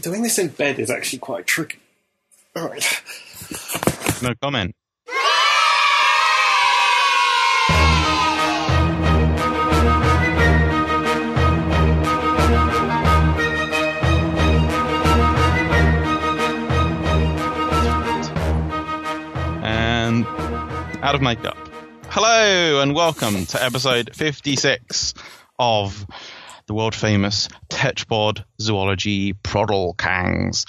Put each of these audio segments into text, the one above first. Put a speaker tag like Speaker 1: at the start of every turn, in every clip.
Speaker 1: Doing this in bed is actually quite tricky. All right.
Speaker 2: No comment. And out of makeup. Hello and welcome to episode 56 of the world famous Tetrapod Zoology Prodalkangs.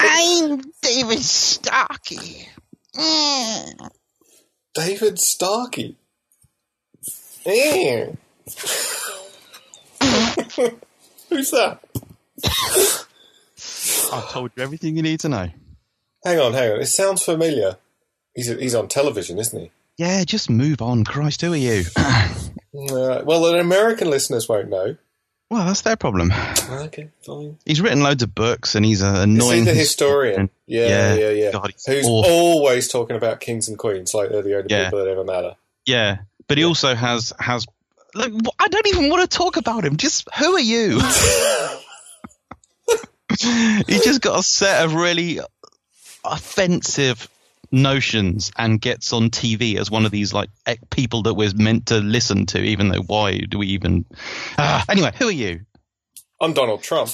Speaker 2: I'm David Starkey. Mm.
Speaker 1: David Starkey. Who's that?
Speaker 2: I've told you everything you need to know.
Speaker 1: Hang on, hang on. It sounds familiar. He's he's on television, isn't he?
Speaker 2: Yeah, just move on. Christ, who are you?
Speaker 1: Uh, well, the American listeners won't know.
Speaker 2: Well, that's their problem.
Speaker 1: Okay, fine.
Speaker 2: He's written loads of books and he's an
Speaker 1: Is
Speaker 2: annoying
Speaker 1: he the historian? Yeah,
Speaker 2: Yeah.
Speaker 1: yeah, yeah.
Speaker 2: God, he's
Speaker 1: Who's
Speaker 2: awful.
Speaker 1: always talking about kings and queens like they're the only
Speaker 2: Yeah.
Speaker 1: people that ever matter.
Speaker 2: Yeah, but he also has has. Wh- I don't even want to talk about him. Just who are you? he just got a set of really offensive notions and gets on TV as one of these like people that we're meant to listen to, even though why do we even? Ah, anyway, who are you?
Speaker 1: I'm Donald Trump.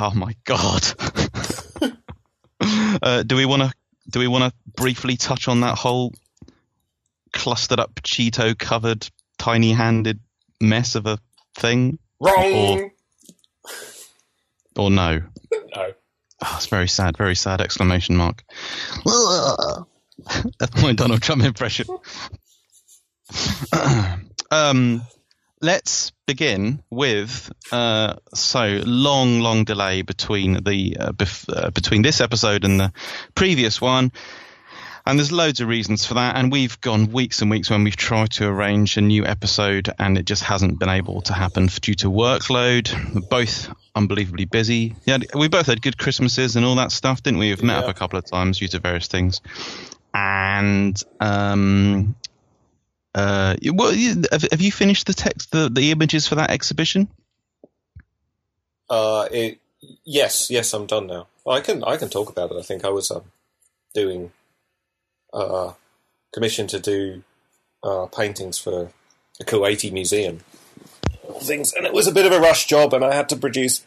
Speaker 2: Oh my god. uh, do we want to do we want to briefly touch on that whole clustered up Cheeto covered tiny handed mess of a thing
Speaker 1: Wrong.
Speaker 2: or no?
Speaker 1: No.
Speaker 2: Oh, it's very sad, very sad exclamation mark. That's my Donald Trump impression. um, let's begin with uh, so long, long delay between the uh, bef- uh, between this episode and the previous one. And there's loads of reasons for that. And we've gone weeks and weeks when we've tried to arrange a new episode and it just hasn't been able to happen due to workload. We're both unbelievably busy. Yeah, we both had good Christmases and all that stuff, didn't we? We've met
Speaker 1: Yeah.
Speaker 2: up a couple of times due to various things. And, um, uh, well, have, you finished the text, the, the images for that exhibition?
Speaker 1: Uh, it, yes, yes, I'm done now. I can I can talk about it. I think I was um, doing uh, commissioned to do uh, paintings for the Kuwaiti museum things, and it was a bit of a rush job, and I had to produce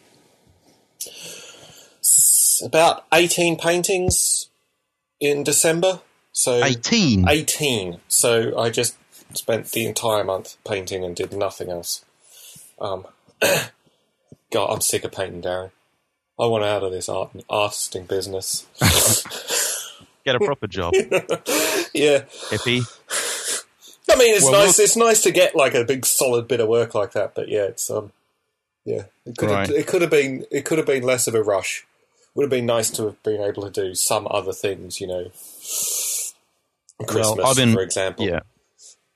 Speaker 1: about 18 paintings in December. So
Speaker 2: 18.
Speaker 1: 18. So I just spent the entire month painting and did nothing else. Um, God, I'm sick of painting, Darren. I want out of this art and artisting business.
Speaker 2: Get a proper job,
Speaker 1: yeah,
Speaker 2: hippie.
Speaker 1: I mean it's
Speaker 2: Well,
Speaker 1: nice.
Speaker 2: look-
Speaker 1: It's nice to get like a big solid bit of work like that. But yeah, it's um, yeah, it could
Speaker 2: Right.
Speaker 1: have, it could have been it could have been less of a rush. Would have been nice to have been able to do some other things, you know. Christmas,
Speaker 2: I've been-
Speaker 1: for example.
Speaker 2: Yeah.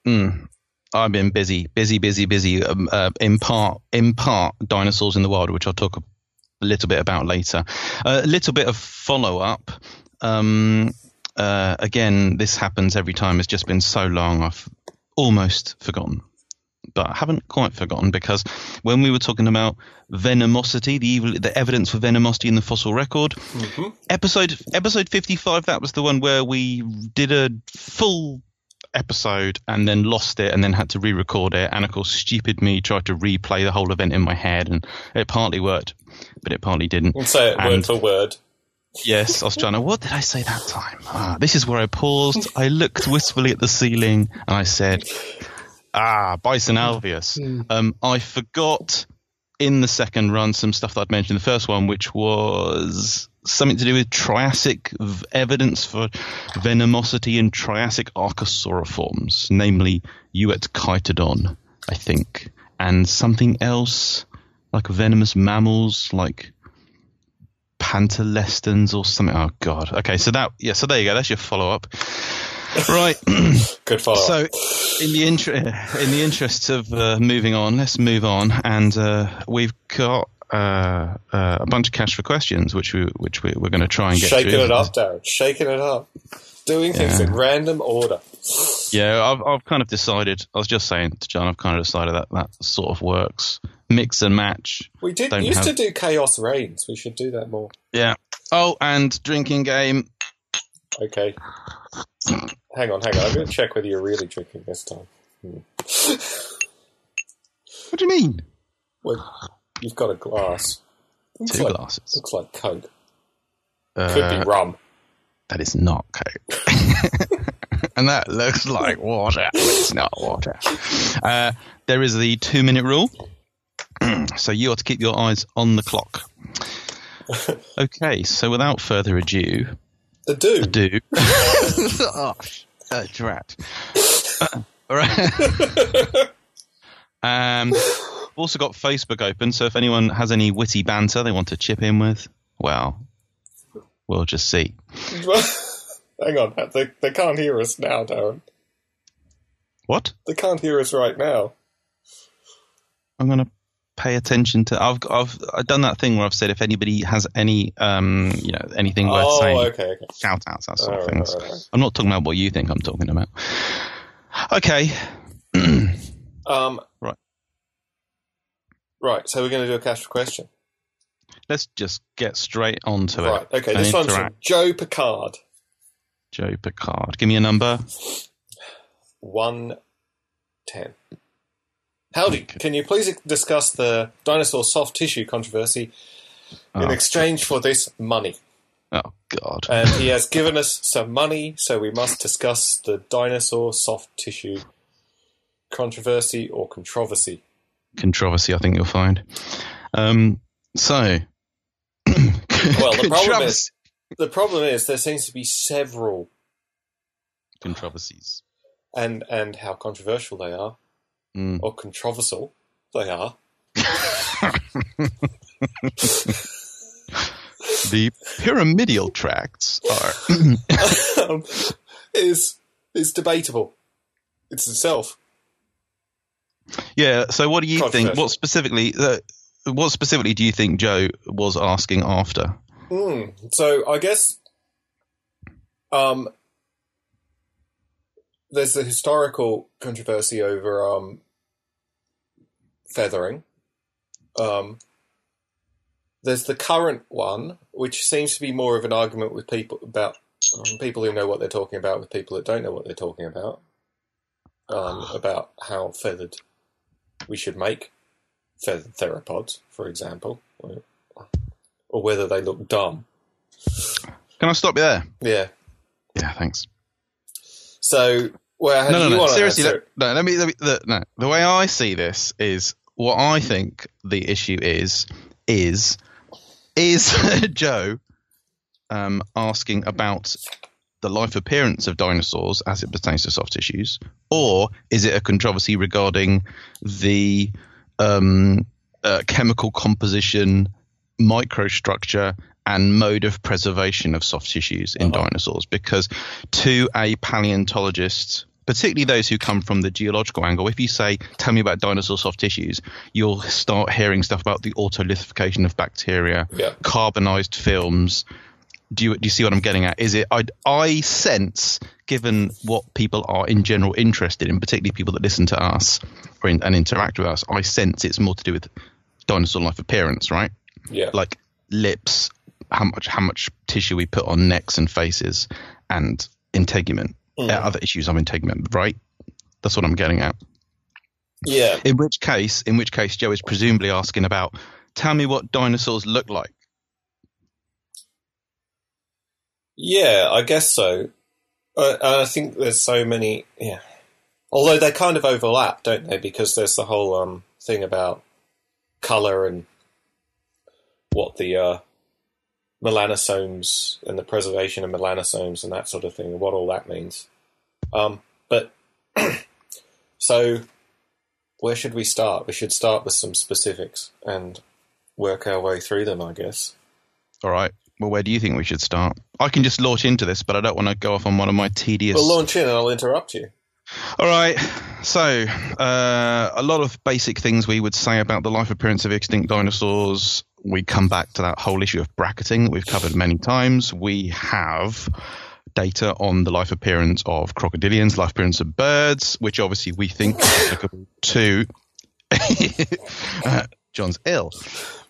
Speaker 2: Mm. I've been busy, busy, busy, busy. Um, uh, in part, in part, dinosaurs in the wild, which I'll talk a little bit about later. Uh, a little bit of follow up. Um, uh, again, this happens every time. It's just been so long. I've almost forgotten, but I haven't quite forgotten because when we were talking about venomosity, the evil, the evidence for venomosity in the fossil record,
Speaker 1: Mhm.
Speaker 2: episode episode 55 that was the one where we did a full episode and then lost it and then had to re-record it and of course stupid me tried to replay the whole event in my head and it partly worked but it partly didn't
Speaker 1: And say it word
Speaker 2: And-
Speaker 1: for word.
Speaker 2: Yes i was trying to what did i say that time? Ah, this is where i paused. I looked wistfully at the ceiling and i said ah bison alveus um, i forgot in the second run some stuff that I'd mentioned in the first one, which was something to do with Triassic v- evidence for venomosity in Triassic archosauriforms, namely Uatchitodon, I think, and something else like venomous mammals, like Pantolestans or something. Oh God. Okay, so that yeah, so there you go. That's your follow up. Right.
Speaker 1: Good follow.
Speaker 2: So, in the inter- in the interests of uh, moving on, let's move on, and uh, we've got uh, uh, a bunch of cash for questions, which we which we, we're going to try and get
Speaker 1: shaking
Speaker 2: through.
Speaker 1: it up, Darren. Shaking it up. doing things
Speaker 2: Yeah.
Speaker 1: in random order.
Speaker 2: Yeah, I've I've kind of decided. I was just saying to John, I've kind of decided that that sort of works. Mix and match.
Speaker 1: We did
Speaker 2: Don't
Speaker 1: used
Speaker 2: have-
Speaker 1: to do chaos reigns. We should do that more.
Speaker 2: Yeah. Oh, and drinking game.
Speaker 1: Okay. hang on, hang on. I'm going to check whether you're really drinking this time. Hmm.
Speaker 2: What do you mean?
Speaker 1: Well, you've got a glass. Looks
Speaker 2: Two
Speaker 1: like,
Speaker 2: glasses.
Speaker 1: Looks like Coke. Could
Speaker 2: Uh,
Speaker 1: be rum.
Speaker 2: that is not Coke. and that looks like water. It's not water. Uh, there is the two minute rule. so you ought to keep your eyes on the clock. Okay, so without further ado,
Speaker 1: The do.
Speaker 2: do. oh, uh, drat. Uh, all right. um, also got Facebook open, so if anyone has any witty banter they want to chip in with, well, we'll just see.
Speaker 1: Hang on. They, they can't hear us now, Darren.
Speaker 2: What?
Speaker 1: They can't hear us right now.
Speaker 2: I'm gonna pay attention to. I've I've I've done that thing where I've said if anybody has any um you know anything worth
Speaker 1: oh,
Speaker 2: saying,
Speaker 1: okay, okay.
Speaker 2: shout outs that sort of things.
Speaker 1: alright, alright.
Speaker 2: I'm not talking about what you think I'm talking about. Okay.
Speaker 1: Um,
Speaker 2: Right.
Speaker 1: Right, so we're going to do a cash question.
Speaker 2: Let's just get straight onto
Speaker 1: Right,
Speaker 2: it.
Speaker 1: Right.
Speaker 2: Okay,
Speaker 1: this one's from. Joe Picard.
Speaker 2: Joe Picard. Give me a number.
Speaker 1: 110. Howdy,
Speaker 2: Okay.
Speaker 1: can you please discuss the dinosaur soft tissue controversy in
Speaker 2: Oh,
Speaker 1: exchange for this money?
Speaker 2: Oh God.
Speaker 1: And he has given us some money, so we must discuss the dinosaur soft tissue controversy or controversy.
Speaker 2: Controversy. I think you'll find. Um. So.
Speaker 1: Well, the problem is, the problem is there seems to be several,
Speaker 2: controversies.
Speaker 1: and and how controversial they are,
Speaker 2: Mm.
Speaker 1: or controversial they are.
Speaker 2: The pyramidal tracts are.
Speaker 1: um, is is debatable. It's itself.
Speaker 2: Yeah. So, what do you think? What specifically? Uh, what specifically do you think Joe was asking after?
Speaker 1: Hmm. So I guess um, there's the historical controversy over um, feathering. Um, there's the current one, which seems to be more of an argument with people about um, people who know what they're talking about with people that don't know what they're talking about. Um, about how feathered we should make feathered theropods, for example, or, whether they look dumb.
Speaker 2: Can I stop you there?
Speaker 1: Yeah.
Speaker 2: Yeah. Thanks.
Speaker 1: So, well,
Speaker 2: no, no,
Speaker 1: you
Speaker 2: no. Seriously, let, no. Let me. Let me the, no. The way I see this is what I think the issue is. Is is Joe um, asking about the life appearance of dinosaurs as it pertains to soft tissues, or is it a controversy regarding the um, uh, chemical composition, microstructure, and mode of preservation of soft tissues in
Speaker 1: Uh-huh.
Speaker 2: dinosaurs? Because to a paleontologist, particularly those who come from the geological angle, if you say, "Tell me about dinosaur soft tissues," you'll start hearing stuff about the autolithification of bacteria,
Speaker 1: Yeah.
Speaker 2: carbonized films. Do you do you see what I'm getting at? Is it I I sense, given what people are in general interested in, particularly people that listen to us or in, and interact with us, I sense it's more to do with dinosaur life appearance, right?
Speaker 1: Yeah.
Speaker 2: Like lips, how much how much tissue we put on necks and faces, and integument,
Speaker 1: Mm.
Speaker 2: uh, other issues of integument, right? That's what I'm getting at.
Speaker 1: yeah.
Speaker 2: In which case, in which case, Joe is presumably asking about, tell me what dinosaurs look like.
Speaker 1: Yeah, I guess so. Uh, I think there's so many. Yeah. Although they kind of overlap, don't they? Because there's the whole um, thing about color and what the uh, melanosomes and the preservation of melanosomes and that sort of thing, and what all that means. Um, but so, where should we start? We should start with some specifics and work our way through them, I guess.
Speaker 2: All right. Well, where do you think we should start? I can just launch into this, but I don't want to go off on one of my tedious.
Speaker 1: Well, launch in, and I'll interrupt you.
Speaker 2: All right. So, uh, a lot of basic things we would say about the life appearance of extinct dinosaurs. We come back to that whole issue of bracketing that we've covered many times. We have data on the life appearance of crocodilians, life appearance of birds, which obviously we think is applicable to. uh, John's ill.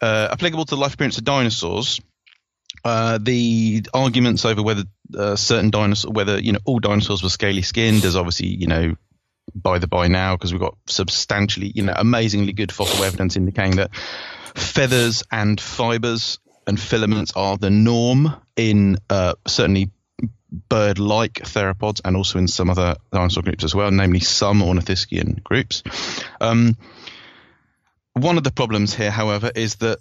Speaker 2: Uh, applicable to the life appearance of dinosaurs. Uh, the arguments over whether uh, certain dinosaurs, whether you know all dinosaurs were scaly skinned, is obviously you know by the by now because we've got substantially, you know, amazingly good fossil evidence indicating that feathers and fibers and filaments are the norm in uh, certainly bird-like theropods and also in some other dinosaur groups as well, namely some ornithischian groups. Um, one of the problems here, however, is that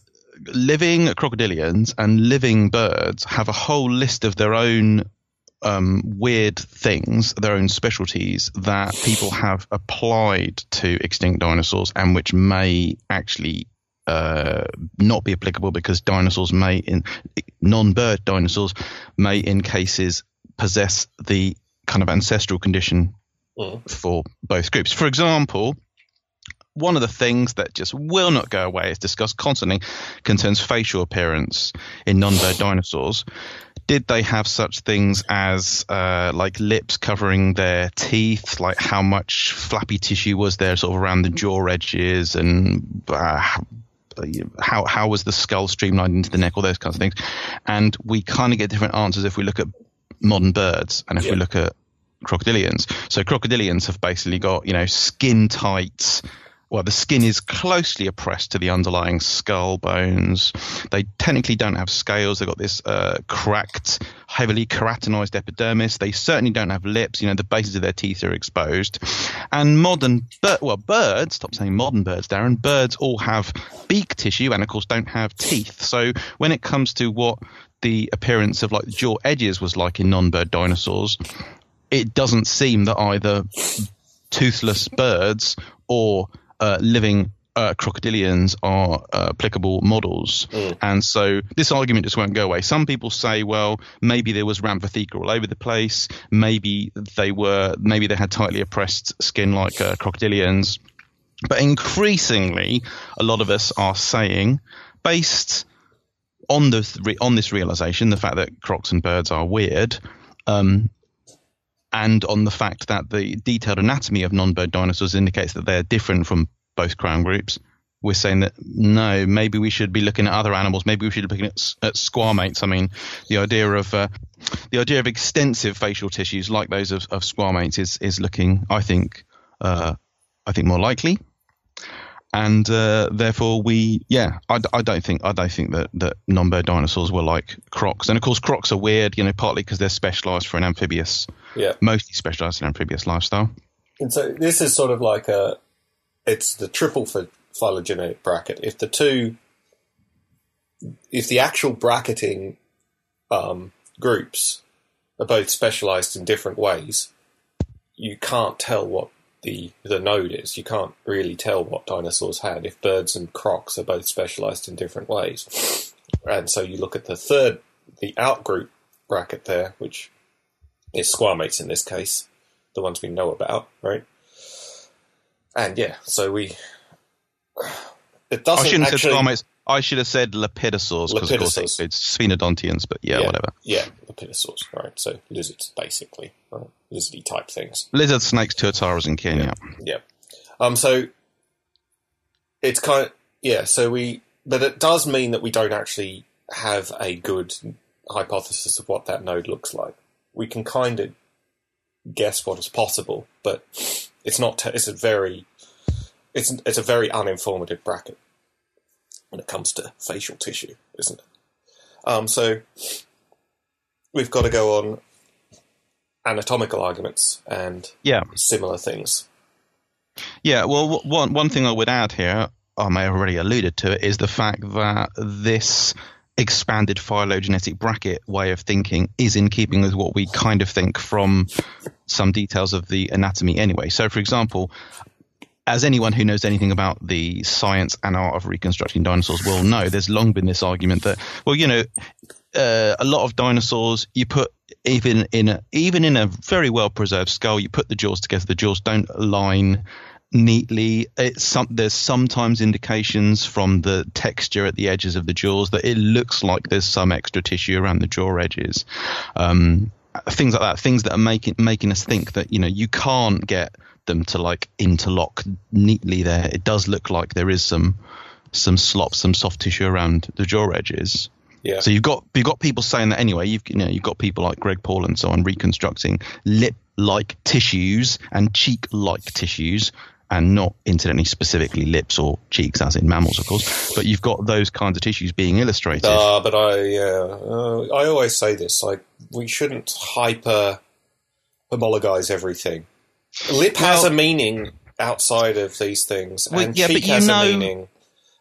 Speaker 2: living crocodilians and living birds have a whole list of their own um, weird things, their own specialties that people have applied to extinct dinosaurs and which may actually uh, not be applicable because dinosaurs may, in non-bird dinosaurs, may in cases possess the kind of ancestral condition mm. for both groups. For example, one of the things that just will not go away is discussed constantly concerns facial appearance in non-bird dinosaurs did they have such things as uh, like lips covering their teeth? Like how much flappy tissue was there sort of around the jaw edges and uh, Uh, how how was the skull streamlined into the neck? All those kinds of things, and we kind of get different answers if we look at modern birds and if yeah. we look at crocodilians. So crocodilians have basically got you know skin tight well, the skin is closely oppressed to the underlying skull bones. They technically don't have scales. They've got this uh, cracked, heavily keratinized epidermis. They certainly don't have lips. You know, the bases of their teeth are exposed. And modern, bir- well, birds, stop saying modern birds, Darren, birds all have beak tissue and, of course, don't have teeth. So when it comes to what the appearance of like the jaw edges was like in non-bird dinosaurs, it doesn't seem that either toothless birds or uh, living uh, crocodilians are uh, applicable models. Mm. And so this argument just won't go away. Some people say, well, maybe there was rhamphotheca all over the place. Maybe they were, maybe they had tightly oppressed skin like uh, crocodilians. But increasingly, a lot of us are saying, based on the on this realization, the fact that crocs and birds are weird, um, and on the fact that the detailed anatomy of non-bird dinosaurs indicates that they're different from both crown groups. We're saying that no, maybe we should be looking at other animals. Maybe we should be looking at, at squamates. I mean, the idea of uh, the idea of extensive facial tissues like those of, of squamates is is looking, I think, uh, I think more likely and uh, therefore we yeah I, I, don't think I don't think that, that non-bird dinosaurs were like crocs and of course crocs are weird you know partly because they're specialized for an amphibious
Speaker 1: yeah
Speaker 2: mostly specialized in amphibious lifestyle
Speaker 1: and so this is sort of like a it's the triple for phylogenetic bracket if the two if the actual bracketing um, groups are both specialized in different ways you can't tell what the the node is. You can't really tell what dinosaurs had if birds and crocs are both specialized in different ways. And so you look at the third, the outgroup bracket there, which is squamates in this case, the ones we know about, right? And yeah, so we. It doesn't
Speaker 2: I shouldn't
Speaker 1: actually,
Speaker 2: say squamates. I should have said lepidosaurs because of course it's sphenodontians, but yeah,
Speaker 1: yeah,
Speaker 2: whatever.
Speaker 1: Yeah, lepidosaurs, right? So lizards, basically, right? lizardy type things.
Speaker 2: Lizards, snakes, tuataras in Kenya.
Speaker 1: Yeah. yeah. Um. So it's kind of yeah. So we, but it does mean that we don't actually have a good hypothesis of what that node looks like. We can kind of guess what is possible, but it's not. T- it's a very it's it's a very uninformative bracket when it comes to facial tissue, isn't it? Um, so we've got to go on anatomical arguments and
Speaker 2: yeah.
Speaker 1: similar things.
Speaker 2: Yeah, well, one one thing I would add here, I may have already alluded to it, is the fact that this expanded phylogenetic bracket way of thinking is in keeping with what we kind of think from some details of the anatomy anyway. So, for example, as anyone who knows anything about the science and art of reconstructing dinosaurs will know, there's long been this argument that, well, you know, uh, a lot of dinosaurs, you put even in a, even in a very well preserved skull, you put the jaws together, the jaws don't align neatly. It's some, there's sometimes indications from the texture at the edges of the jaws that it looks like there's some extra tissue around the jaw edges. Um, things like that, things that are making making us think that you know you can't get them to like interlock neatly. There, it does look like there is some some slop, some soft tissue around the jaw edges.
Speaker 1: Yeah.
Speaker 2: So you've got you've got people saying that anyway. You've you know you've got people like Greg Paul and so on reconstructing lip-like tissues and cheek-like tissues, and not incidentally specifically lips or cheeks, as in mammals, of course. But you've got those kinds of tissues being illustrated.
Speaker 1: Uh, but I yeah, uh, I always say this: like we shouldn't hyper homologize everything. Lip has a meaning outside of these things,
Speaker 2: Well,
Speaker 1: and
Speaker 2: yeah,
Speaker 1: cheek has
Speaker 2: know-
Speaker 1: a meaning.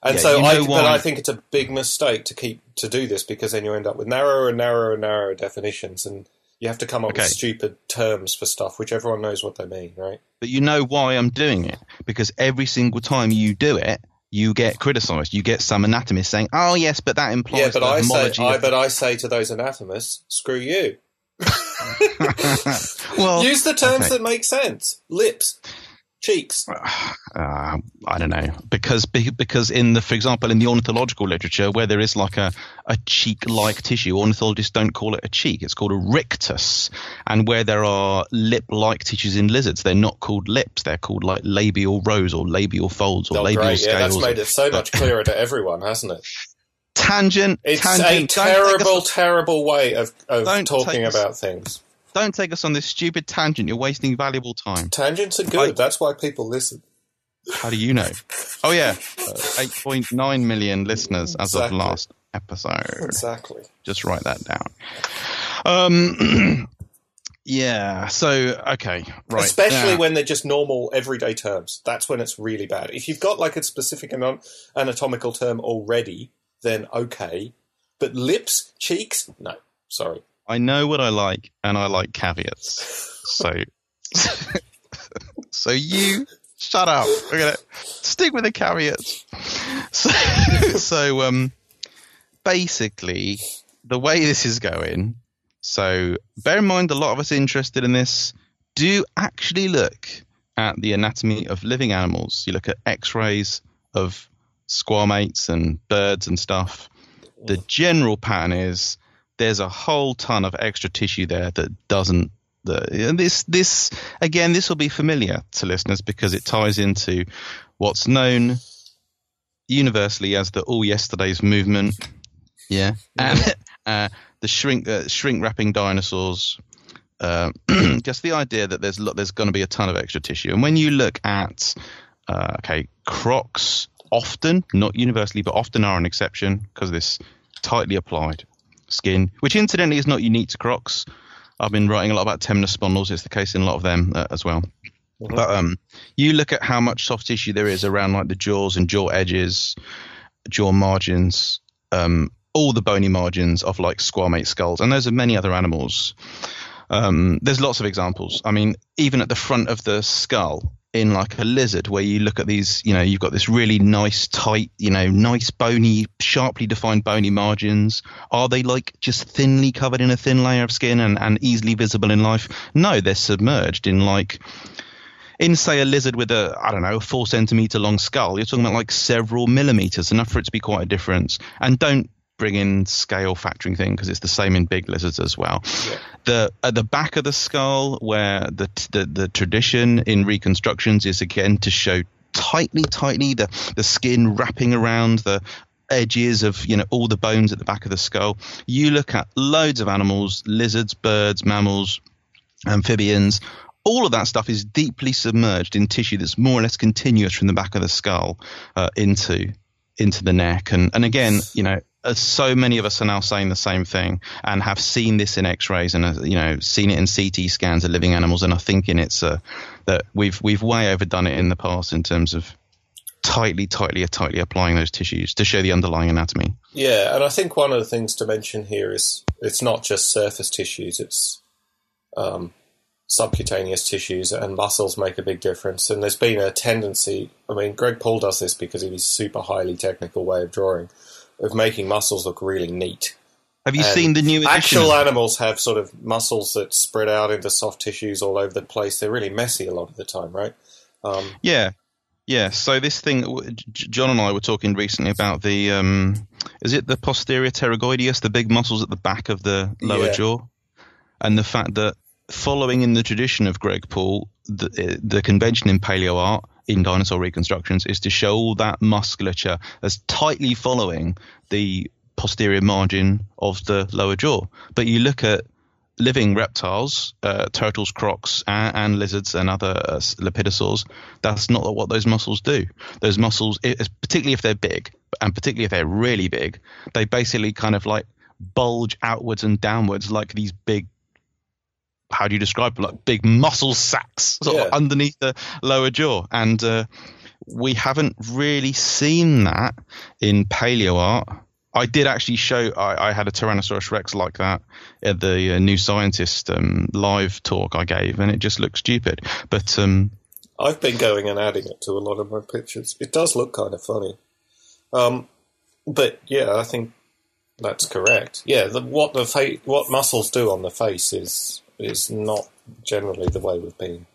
Speaker 1: And
Speaker 2: Yeah,
Speaker 1: so,
Speaker 2: you
Speaker 1: I,
Speaker 2: know
Speaker 1: but I think it's a big mistake to keep to do this because then you end up with narrower and narrower and narrower definitions, and you have to come up
Speaker 2: Okay.
Speaker 1: with stupid terms for stuff, which everyone knows what they mean, right?
Speaker 2: But you know why I'm doing it because every single time you do it, you get criticised. You get some anatomist saying, "Oh yes, but that implies
Speaker 1: yeah, but I say, I, but I say to those anatomists, screw you.
Speaker 2: well,
Speaker 1: Use the terms
Speaker 2: okay.
Speaker 1: that make sense. Lips, cheeks.
Speaker 2: uh, I don't know because because in the for example in the ornithological literature where there is like a, a cheek like tissue ornithologists don't call it a cheek it's called a rictus and where there are lip like tissues in lizards they're not called lips they're called like labial rows or labial folds or
Speaker 1: Oh,
Speaker 2: labial
Speaker 1: great.
Speaker 2: scales
Speaker 1: Yeah, that's made it so much clearer to everyone, hasn't it?
Speaker 2: tangent
Speaker 1: It's
Speaker 2: tangent
Speaker 1: a terrible, terrible way of, of talking about things.
Speaker 2: Don't take us on this stupid tangent you're wasting valuable time
Speaker 1: Tangents are good.
Speaker 2: I-
Speaker 1: That's why people listen.
Speaker 2: how do you know oh yeah uh, 8.9 million listeners as
Speaker 1: Exactly.
Speaker 2: of last episode
Speaker 1: Exactly.
Speaker 2: just write that down. Um, yeah. So okay, right.
Speaker 1: Especially
Speaker 2: yeah.
Speaker 1: when they're just normal, everyday terms. That's when it's really bad. If you've got like a specific anatomical term already, then okay. But lips, cheeks, no. Sorry.
Speaker 2: I know what I like, and I like caveats. So, so you shut up. We're gonna stick with the caveats. So, so um, basically, the way this is going. So, bear in mind, a lot of us interested in this do actually look at the anatomy of living animals. You look at X-rays of squamates and birds and stuff. The general pattern is there's a whole ton of extra tissue there that doesn't. The, and this this again this will be familiar to listeners because it ties into what's known universally as the all yesterdays movement. Yeah, and uh, the shrink uh, shrink wrapping dinosaurs. Uh, just the idea that there's lo- there's going to be a ton of extra tissue, and when you look at uh, okay crocs, often not universally, but often are an exception because this tightly applied skin, which incidentally is not unique to crocs. I've been writing a lot about temnospondyls. It's the case in a lot of them uh, as well.
Speaker 1: Mhm.
Speaker 2: But um, you look at how much soft tissue there is around like the jaws and jaw edges, jaw margins, um, all the bony margins of like squamate skulls, and those are many other animals. Um, there's lots of examples. I mean, even at the front of the skull in like a lizard, where you look at these, you know, you've got this really nice, tight, you know, nice bony, sharply defined bony margins. Are they like just thinly covered in a thin layer of skin and, and easily visible in life? No, they're submerged in like in say a lizard with a I don't know a four centimeter long skull, you're talking about like several millimeters, enough for it to be quite a difference. And don't bring in scale factoring thing because it's the same in big lizards as well.
Speaker 1: Yeah.
Speaker 2: The at the back of the skull, where the the, the tradition in reconstructions is again to show tightly, tightly the the skin wrapping around the edges of you know all the bones at the back of the skull. You look at loads of animals, lizards, birds, mammals, amphibians. All of that stuff is deeply submerged in tissue that's more or less continuous from the back of the skull uh, into into the neck. And and again, you know, so many of us are now saying the same thing and have seen this in X-rays and uh, you know seen it in CT scans of living animals and are thinking it's uh, that we've we've way overdone it in the past in terms of tightly, tightly, tightly applying those tissues to show the underlying anatomy.
Speaker 1: Yeah, and I think one of the things to mention here is it's not just surface tissues; it's um, subcutaneous tissues, and muscles make a big difference. And there's been a tendency. I mean, Greg Paul does this because of his super highly technical way of drawing, of making muscles look really neat.
Speaker 2: Have you
Speaker 1: And
Speaker 2: seen the new?
Speaker 1: Actual animals have sort of muscles that spread out into soft tissues all over the place. They're really messy a lot of the time, right? Um,
Speaker 2: Yeah, yeah. So this thing, John and I were talking recently about the, um, is it the posterior pterygoideus, the big muscles at the back of the lower
Speaker 1: Yeah.
Speaker 2: jaw? and the fact that following in the tradition of Greg Paul, the, the convention in paleo art in dinosaur reconstructions is to show that musculature as tightly following the posterior margin of the lower jaw. But you look at living reptiles, uh, turtles, crocs, and, and, lizards and other uh, lepidosaurs, that's not what those muscles do. Those muscles, particularly if they're big, and particularly if they're really big, they basically kind of like bulge outwards and downwards like these big how do you describe like big muscle sacks sort yeah. of underneath the lower jaw and uh, we haven't really seen that in paleo art I did actually show. I, I, had a Tyrannosaurus Rex like that at the uh, New Scientist um, live talk I gave, and it just looks stupid. But um,
Speaker 1: I've been going and adding it to a lot of my pictures. It does look kind of funny. Um, but yeah, I think that's correct. Yeah, the, what the fa- what muscles do on the face is is not generally the way we've been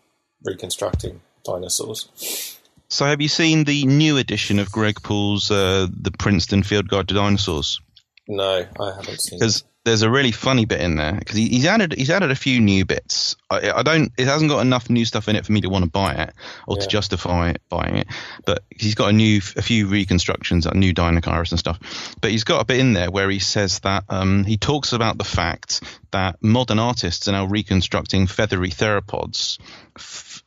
Speaker 1: reconstructing dinosaurs.
Speaker 2: So, have you seen the new edition of Greg Paul's uh, "The Princeton Field Guide to Dinosaurs"?
Speaker 1: No, I haven't seen.
Speaker 2: Because there's a really funny bit in there because he, he's added he's added a few new bits. I, I, don't it hasn't got enough new stuff in it for me to want to buy it or yeah. to justify buying it. But he's got a new a few reconstructions, like new Dinocaris and stuff. But he's got a bit in there where he says that um, he talks about the fact that modern artists are now reconstructing feathery theropods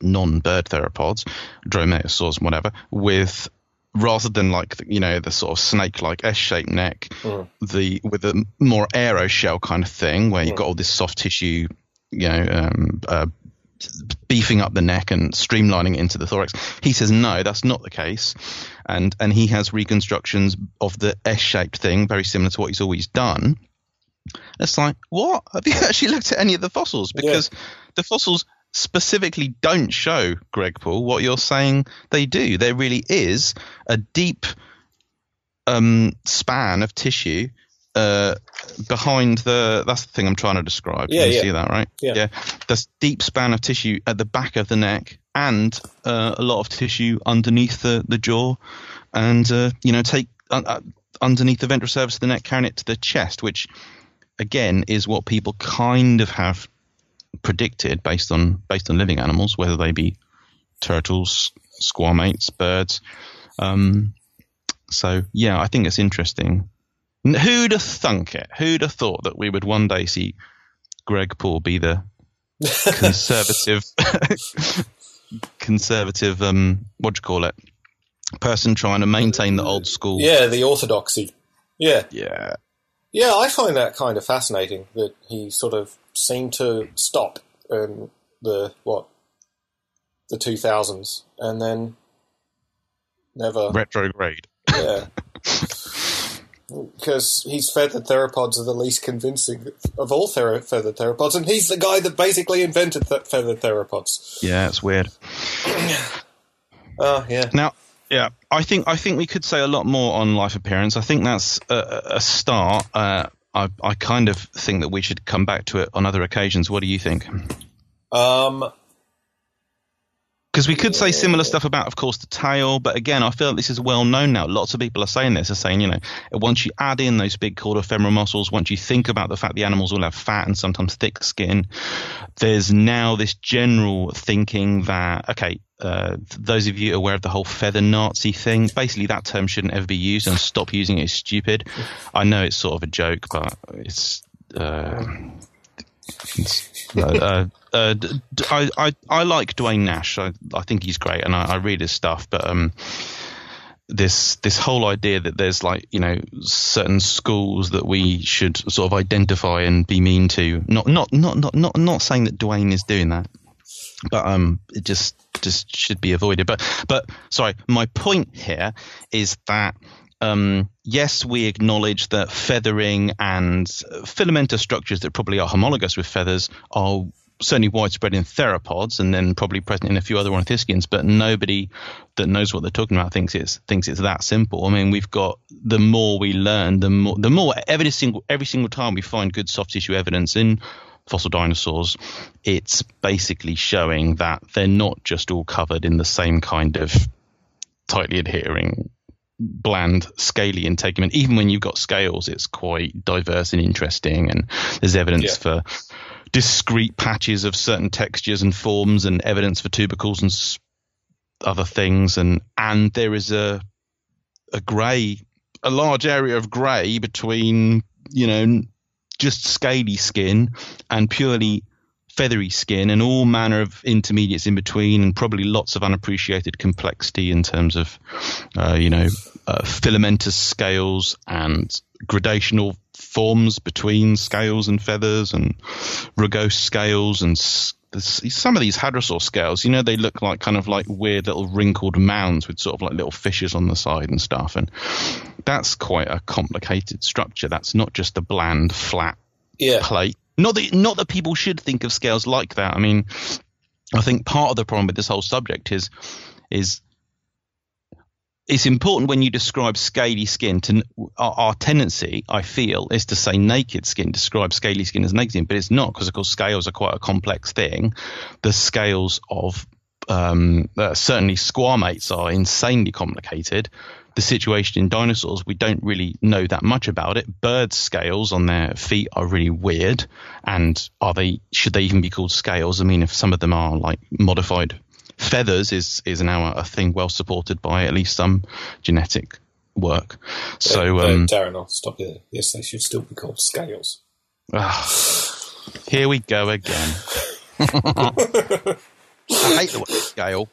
Speaker 2: non-bird theropods, dromaeosaurs, whatever, with rather than like the, you know the sort of snake-like S-shaped neck, mm. the with a more aeroshell kind of thing where you've mm. got all this soft tissue, you know, um, uh, beefing up the neck and streamlining it into the thorax. He says no, that's not the case, and and he has reconstructions of the S-shaped thing, very similar to what he's always done. It's like, what? Have you actually looked at any of the fossils? Because yeah. the fossils specifically don't show Greg Paul what you're saying they do. There really is a deep um, span of tissue uh, behind the. That's the thing I'm trying to describe. Yeah, you yeah. see that, right?
Speaker 1: Yeah. yeah.
Speaker 2: This deep span of tissue at the back of the neck and uh, a lot of tissue underneath the, the jaw, and uh, you know, take uh, uh, underneath the ventral surface of the neck, carrying it to the chest, which again is what people kind of have predicted based on based on living animals, whether they be turtles, squamates, birds. Um, so yeah, I think it's interesting. Who'd have thunk it? Who'd have thought that we would one day see Greg Paul be the conservative, conservative, um, what do you call it? Person trying to maintain the old school.
Speaker 1: Yeah, the orthodoxy. Yeah.
Speaker 2: Yeah.
Speaker 1: Yeah, I find that kind of fascinating that he sort of seemed to stop in the what the two thousands, and then never
Speaker 2: retrograde.
Speaker 1: Yeah. because he's feathered theropods are the least convincing of all ther- feathered theropods, and he's the guy that basically invented th- feathered theropods.
Speaker 2: Yeah, it's weird.
Speaker 1: oh yeah.
Speaker 2: Now, yeah, I think I think we could say a lot more on life appearance. I think that's a, a start. Uh, I, I kind of think that we should come back to it on other occasions. What do you think?
Speaker 1: Um,
Speaker 2: because we could say similar stuff about, of course, the tail, but again, I feel like this is well known now. Lots of people are saying this, are saying, you know, once you add in those big caudifemoral muscles, once you think about the fact the animals will have fat and sometimes thick skin, there's now this general thinking that, okay, uh, those of you aware of the whole feather Nazi thing, basically that term shouldn't ever be used and stop using it, it is stupid. I know it's sort of a joke, but it's. Uh, it's uh, uh, I, I, I like Duane Nash. I, I think he's great, and I, I read his stuff. But um, this this whole idea that there's like you know certain schools that we should sort of identify and be mean to. Not not not not not not saying that Duane is doing that, but um, it just just should be avoided. But but sorry, my point here is that. Um, yes, we acknowledge that feathering and filamentous structures that probably are homologous with feathers are certainly widespread in theropods and then probably present in a few other ornithischians, but nobody that knows what they're talking about thinks it's thinks it's that simple. I mean, we've got the more we learn, the more the more every single every single time we find good soft tissue evidence in fossil dinosaurs, it's basically showing that they're not just all covered in the same kind of tightly adhering bland scaly integument. Even when you've got scales, it's quite diverse and interesting, and there's evidence yeah. for discrete patches of certain textures and forms and evidence for tubercles and other things, and and there is a a grey, a large area of grey between you know just scaly skin and purely feathery skin and all manner of intermediates in between and probably lots of unappreciated complexity in terms of uh, you know uh, filamentous scales and gradational forms between scales and feathers and rugose scales and s- some of these hadrosaur scales, you know, they look like kind of like weird little wrinkled mounds with sort of like little fissures on the side and stuff. And that's quite a complicated structure. That's not just a bland, flat
Speaker 1: Yeah.
Speaker 2: plate. Not that not that people should think of scales like that. I mean, I think part of the problem with this whole subject is is it's important when you describe scaly skin to our, our tendency i feel is to say naked skin describe scaly skin as naked skin but it's not because of course scales are quite a complex thing the scales of um, uh, certainly squamates are insanely complicated the situation in dinosaurs we don't really know that much about it birds scales on their feet are really weird and are they should they even be called scales i mean if some of them are like modified feathers is is now a thing well supported by at least some genetic work. So
Speaker 1: Uh,
Speaker 2: um,
Speaker 1: Darren, I'll stop you there. Yes, they should still be called scales.
Speaker 2: ah, here we go again. I hate the word scale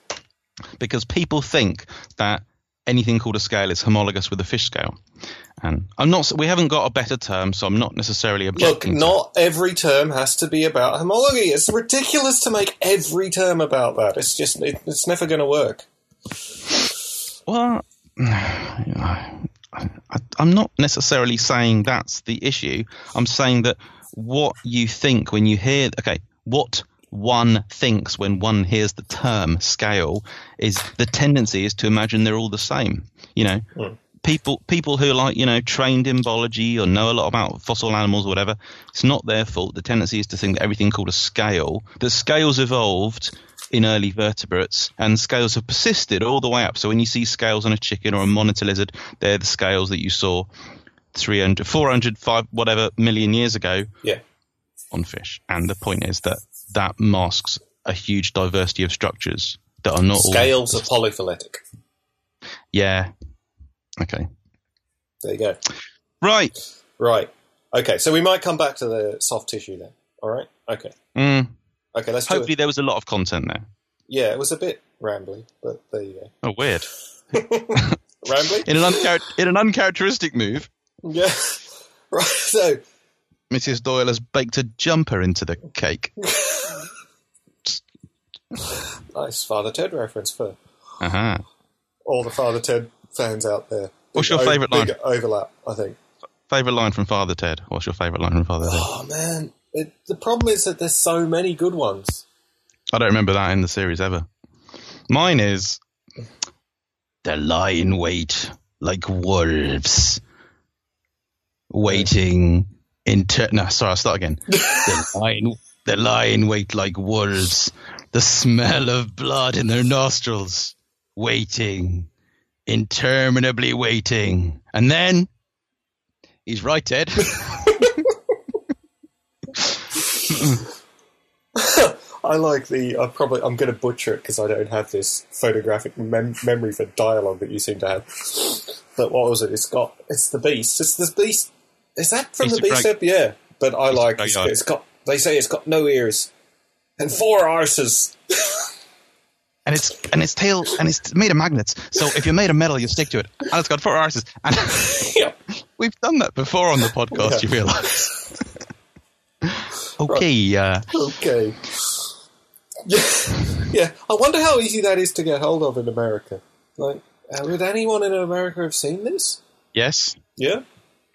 Speaker 2: because people think that anything called a scale is homologous with a fish scale, and I'm not. We haven't got a better term, so I'm not necessarily
Speaker 1: Look,
Speaker 2: objecting. to
Speaker 1: not every term has to be about homology. It's ridiculous to make every term about that. It's just, it, it's never going to work.
Speaker 2: Well, I, I'm not necessarily saying that's the issue. I'm saying that what you think when you hear, okay, what one thinks when one hears the term scale is the tendency is to imagine they're all the same. You know,
Speaker 1: Hmm.
Speaker 2: people people who are like you know trained in biology or know a lot about fossil animals or whatever. It's not their fault. The tendency is to think that everything called a scale, that scales evolved in early vertebrates and scales have persisted all the way up. So when you see scales on a chicken or a monitor lizard, they're the scales that you saw 300, 400, 5, whatever million years ago
Speaker 1: Yeah.
Speaker 2: on fish. And the point is that that masks a huge diversity of structures that are not all.
Speaker 1: Scales are polyphyletic.
Speaker 2: Yeah. Okay.
Speaker 1: There you go.
Speaker 2: Right.
Speaker 1: Right. Okay, so we might come back to the soft tissue then. All right? Okay.
Speaker 2: Mm,
Speaker 1: Okay, let's do
Speaker 2: hopefully there was a lot of content there.
Speaker 1: Yeah, it was a bit rambly, but there you go.
Speaker 2: Oh, weird.
Speaker 1: Rambly?
Speaker 2: In an, unchar- in an uncharacteristic move,
Speaker 1: Yeah. Right, so
Speaker 2: Mrs. Doyle has baked a jumper into the cake.
Speaker 1: nice Father Ted reference for
Speaker 2: Uh-huh.
Speaker 1: all the Father Ted fans out there.
Speaker 2: What's
Speaker 1: Big
Speaker 2: your favourite
Speaker 1: big
Speaker 2: line?
Speaker 1: overlap, I think.
Speaker 2: Favorite line from Father Ted? What's your favorite line from Father Ted?
Speaker 1: Oh man, it, the problem is that there's so many good ones.
Speaker 2: I don't remember that in the series ever. Mine is they lie in wait like wolves, waiting in. Ter- no, sorry, I'll start again. they lie in, they lie in wait like wolves, the smell of blood in their nostrils, waiting, interminably waiting, and then he's right, Ted.
Speaker 1: I like the. I probably. I'm going to butcher it because I don't have this photographic mem- memory for dialogue that you seem to have. But what was it? It's got. It's the beast. It's the beast. Is that from
Speaker 2: Beast
Speaker 1: the
Speaker 2: of
Speaker 1: beast? Yeah, but I
Speaker 2: Beast
Speaker 1: like. It's, it's got. They say it's got no ears and four arses.
Speaker 2: and it's and its tail and it's made of magnets. So if you're made of metal, you stick to it, and it's got four arses. And
Speaker 1: yeah.
Speaker 2: we've done that before on the podcast.
Speaker 1: Yeah.
Speaker 2: You realise? okay, uh,
Speaker 1: Okay. Yeah. Yeah. I wonder how easy that is to get hold of in America. Like, uh, would anyone in America have seen this?
Speaker 2: yes.
Speaker 1: Yeah.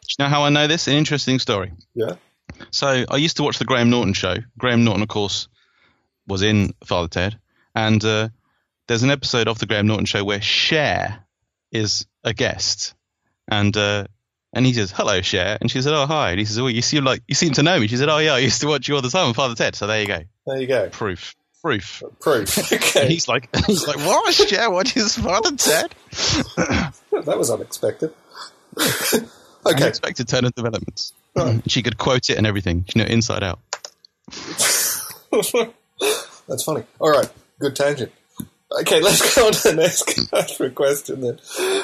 Speaker 2: Do you know how I know this? An interesting story.
Speaker 1: Yeah.
Speaker 2: So I used to watch the Graham Norton show. Graham Norton, of course, was in Father Ted, and uh, there's an episode of the Graham Norton show where Cher is a guest, and uh, and he says hello, Cher, and she said oh hi, and he says oh you seem like you seem to know me. She said oh yeah, I used to watch you all the time on Father Ted. So there you go,
Speaker 1: There you go.
Speaker 2: proof, proof.
Speaker 1: Proof. Okay.
Speaker 2: he's like he's like what Cher watches Father Ted?
Speaker 1: that was unexpected. Okay.
Speaker 2: Unexpected turn of developments. She could quote it and everything. You know, inside out.
Speaker 1: That's funny. All right, good tangent. Okay, let's go on to the next question then.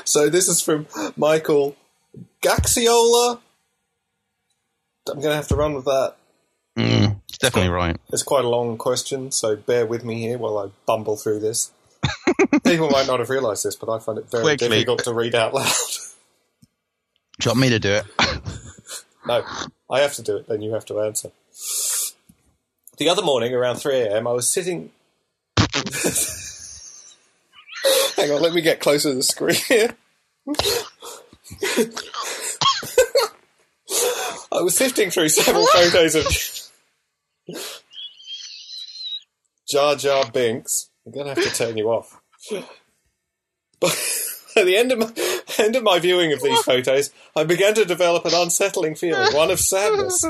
Speaker 1: So this is from Michael Gaxiola. I'm going to have to run with that.
Speaker 2: Mm, it's definitely right.
Speaker 1: It's quite a long question, so bear with me here while I bumble through this. People might not have realised this, but I find it very
Speaker 2: Quickly.
Speaker 1: difficult to read out loud.
Speaker 2: Do you want me to do it?
Speaker 1: no, I have to do it, then you have to answer. The other morning, around 3 a.m., I was sitting. Hang on, let me get closer to the screen here. I was sifting through several photos of Jar Jar Binks. I'm gonna have to turn you off. But at the end of my, end of my viewing of these photos, I began to develop an unsettling feeling, one of sadness.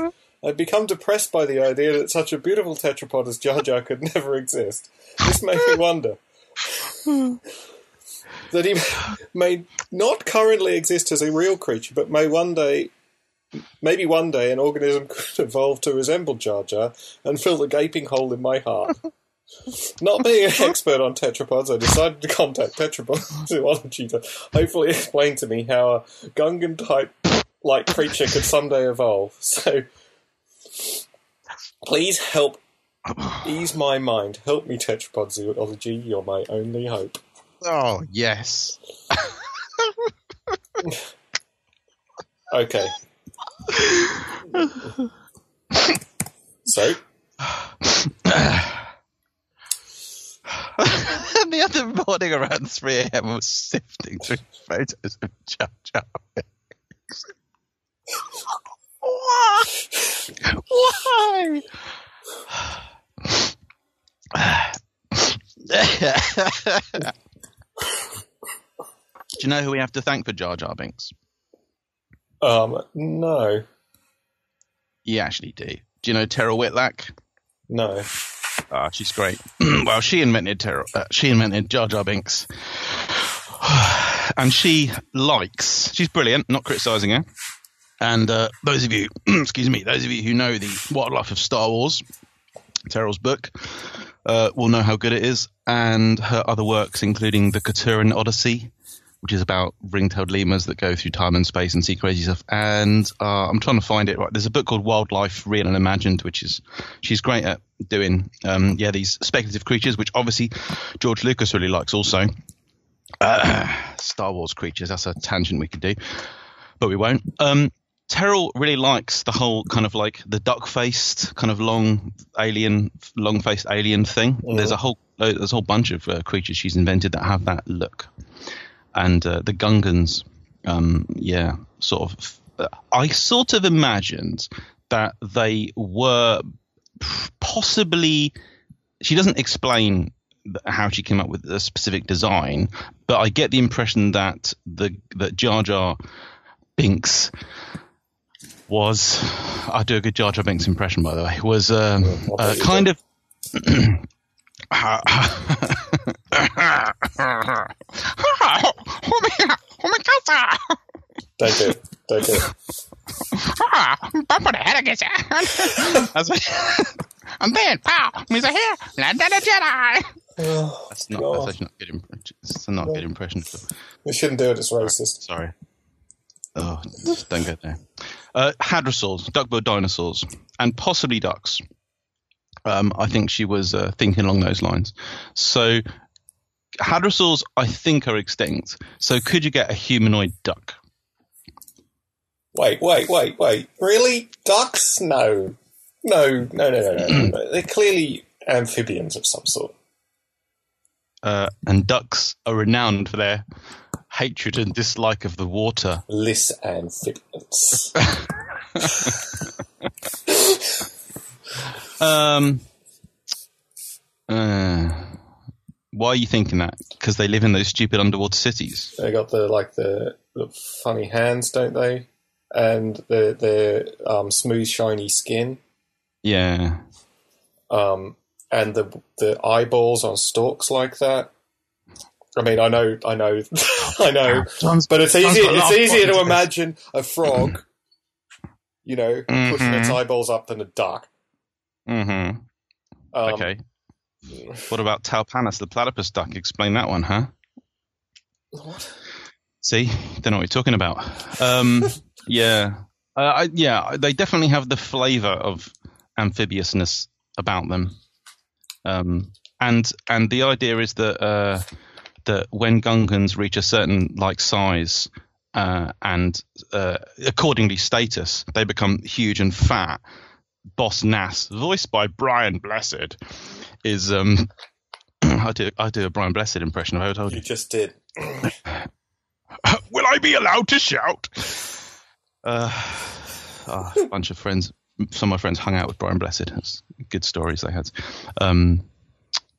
Speaker 1: I'd become depressed by the idea that such a beautiful tetrapod as Jar Jar could never exist. This made me wonder that he may not currently exist as a real creature, but may one day, maybe one day, an organism could evolve to resemble Jar Jar and fill the gaping hole in my heart. Not being an expert on tetrapods, I decided to contact Tetrapod Zoology to hopefully explain to me how a Gungan type like creature could someday evolve. So, please help ease my mind. Help me, Tetrapod Zoology. You're my only hope.
Speaker 2: Oh, yes.
Speaker 1: Okay. so,
Speaker 2: the other morning around 3 a.m., I was sifting through photos of Jar Jar Binks. Why? Why? Do you know who we have to thank for Jar Jar Binks?
Speaker 1: um, no,
Speaker 2: You actually do. Do you know Terryl Whitlatch?
Speaker 1: no.
Speaker 2: Ah, she's great. well, she invented Terror. Uh, she invented Jar Jar Binks, and she likes. She's brilliant. Not criticizing her. And uh, those of you, excuse me, those of you who know the wildlife of Star Wars, Terryl's book, uh, will know how good it is, and her other works, including the Katurran Odyssey, which is about ring-tailed lemurs that go through time and space and see crazy stuff. And uh, I'm trying to find it. Right, there's a book called Wildlife Real and Imagined, which is she's great at doing. Um, yeah, these speculative creatures, which obviously George Lucas really likes. Also, uh, Star Wars creatures. That's a tangent we could do, but we won't. Um, Terryl really likes the whole kind of like the duck-faced, kind of long alien, long-faced alien thing. There's a whole uh, there's a whole bunch of uh, creatures she's invented that have that look and uh, the Gungans, um, yeah, sort of. I sort of imagined that they were possibly. She doesn't explain how she came up with a specific design, but I get the impression that the that Jar Jar Binks was. I do a good Jar Jar Binks impression, by the way. Was um, uh, kind of.
Speaker 1: Don't do it. Don't do it.
Speaker 2: and then, pow, he's a here, land and a Jedi. That's not,
Speaker 1: God.
Speaker 2: that's actually not good impression. It's not a good impression.
Speaker 1: We shouldn't do it. It's racist.
Speaker 2: Sorry. Oh, don't go there. Uh, hadrosaurs, duck-billed dinosaurs, and possibly ducks. Um, I think she was uh, thinking along those lines. So, hadrosaurs, I think, are extinct. So, could you get a humanoid duck?
Speaker 1: Wait, wait, wait, wait. Really? Ducks? No. No, no, no, no, no. They're clearly amphibians of some sort.
Speaker 2: Uh, and ducks are renowned for their hatred and dislike of the water.
Speaker 1: Lis amphibians.
Speaker 2: Um, uh, why are you thinking that? Because they live in those stupid underwater cities.
Speaker 1: they got the like the, funny hands, don't they? And the the um, smooth, shiny skin.
Speaker 2: Yeah.
Speaker 1: um, and the the eyeballs on stalks like that. I mean, I know, I know, I know,
Speaker 2: John's-
Speaker 1: but it's easy. It's easier to imagine a frog, you know, pushing its
Speaker 2: Mhm.
Speaker 1: eyeballs up than a duck.
Speaker 2: Mm-hmm.
Speaker 1: Um,
Speaker 2: okay. What about Talpanas, the platypus duck? Explain that one, huh?
Speaker 1: What?
Speaker 2: See, don't know what you're talking about. Um, yeah, uh, I, yeah, they definitely have the flavour of amphibiousness about them, um, and and the idea is that uh, that when Gungans reach a certain like size uh, and uh, accordingly status, they become huge and fat. Boss Nass, voiced by Brian Blessed, is um, I do I do a Brian Blessed impression. I told
Speaker 1: You
Speaker 2: you?
Speaker 1: just did.
Speaker 2: Will I be allowed to shout? Uh, ah, a bunch of friends, some of my friends hung out with Brian Blessed. It's good stories they had. Um,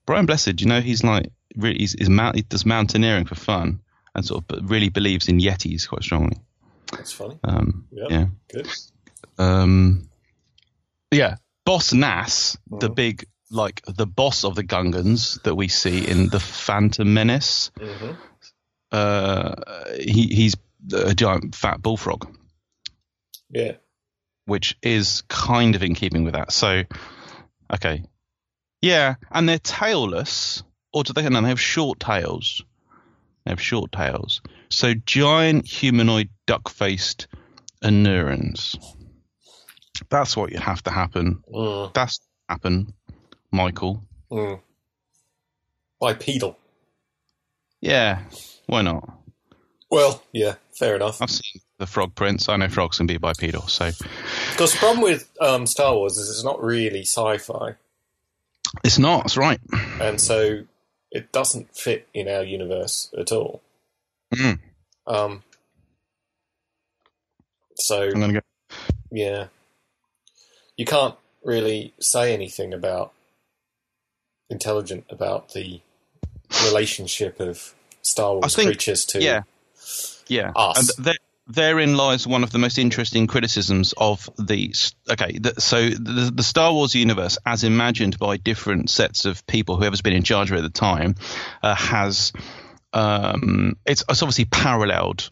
Speaker 2: Brian Blessed, you know, he's like really, he's, he's mount, he does mountaineering for fun and sort of but really believes in yetis quite strongly.
Speaker 1: That's funny.
Speaker 2: Um,
Speaker 1: Yep.
Speaker 2: Yeah.
Speaker 1: Good.
Speaker 2: Um, yeah, Boss Nass, the
Speaker 1: Mhm.
Speaker 2: big like the boss of the Gungans that we see in the Phantom Menace.
Speaker 1: hmm
Speaker 2: Uh, he, he's a giant fat bullfrog.
Speaker 1: Yeah.
Speaker 2: which is kind of in keeping with that. So, okay, yeah, and they're tailless, or do they? No, they have short tails. They have short tails. So giant humanoid duck-faced neurons. That's what you have to happen.
Speaker 1: Mm.
Speaker 2: That's happen, Michael.
Speaker 1: Mm. Bipedal.
Speaker 2: Yeah, why not?
Speaker 1: Well, yeah, fair enough.
Speaker 2: I've seen the Frog Prince. I know frogs can be bipedal, so
Speaker 1: Because the problem with um, Star Wars is it's not really sci-fi,
Speaker 2: it's not. It's right.
Speaker 1: and so it doesn't fit in our universe at all.
Speaker 2: Mm.
Speaker 1: Um, so
Speaker 2: I'm gonna go.
Speaker 1: yeah, you can't really say anything about intelligent about the relationship of Star Wars
Speaker 2: think-
Speaker 1: creatures to
Speaker 2: Yeah, yeah.
Speaker 1: Us.
Speaker 2: And there, therein lies one of the most interesting criticisms of the. Okay, the, so the, the Star Wars universe, as imagined by different sets of people, whoever's been in charge of it at the time, uh, has. Um, it's, it's obviously paralleled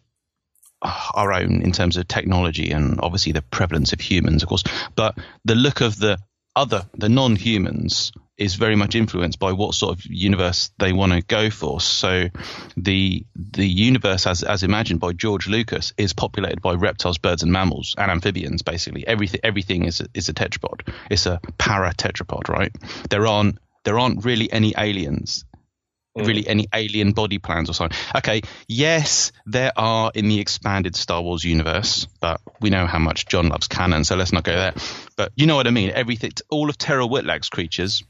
Speaker 2: uh, our own in terms of technology and obviously the prevalence of humans, of course. But the look of the other, the non-humans, is very much influenced by what sort of universe they want to go for. So, the the universe, as as imagined by George Lucas, is populated by reptiles, birds, and mammals and amphibians. Basically, everything everything is a, is a tetrapod. It's a para tetrapod, right? There aren't there aren't really any aliens mm. really any alien body plans or something. Okay, yes, there are in the expanded Star Wars universe, but we know how much John loves canon, so let's not go there. But you know what I mean. Everything, all of Terryl Whitlatch's creatures,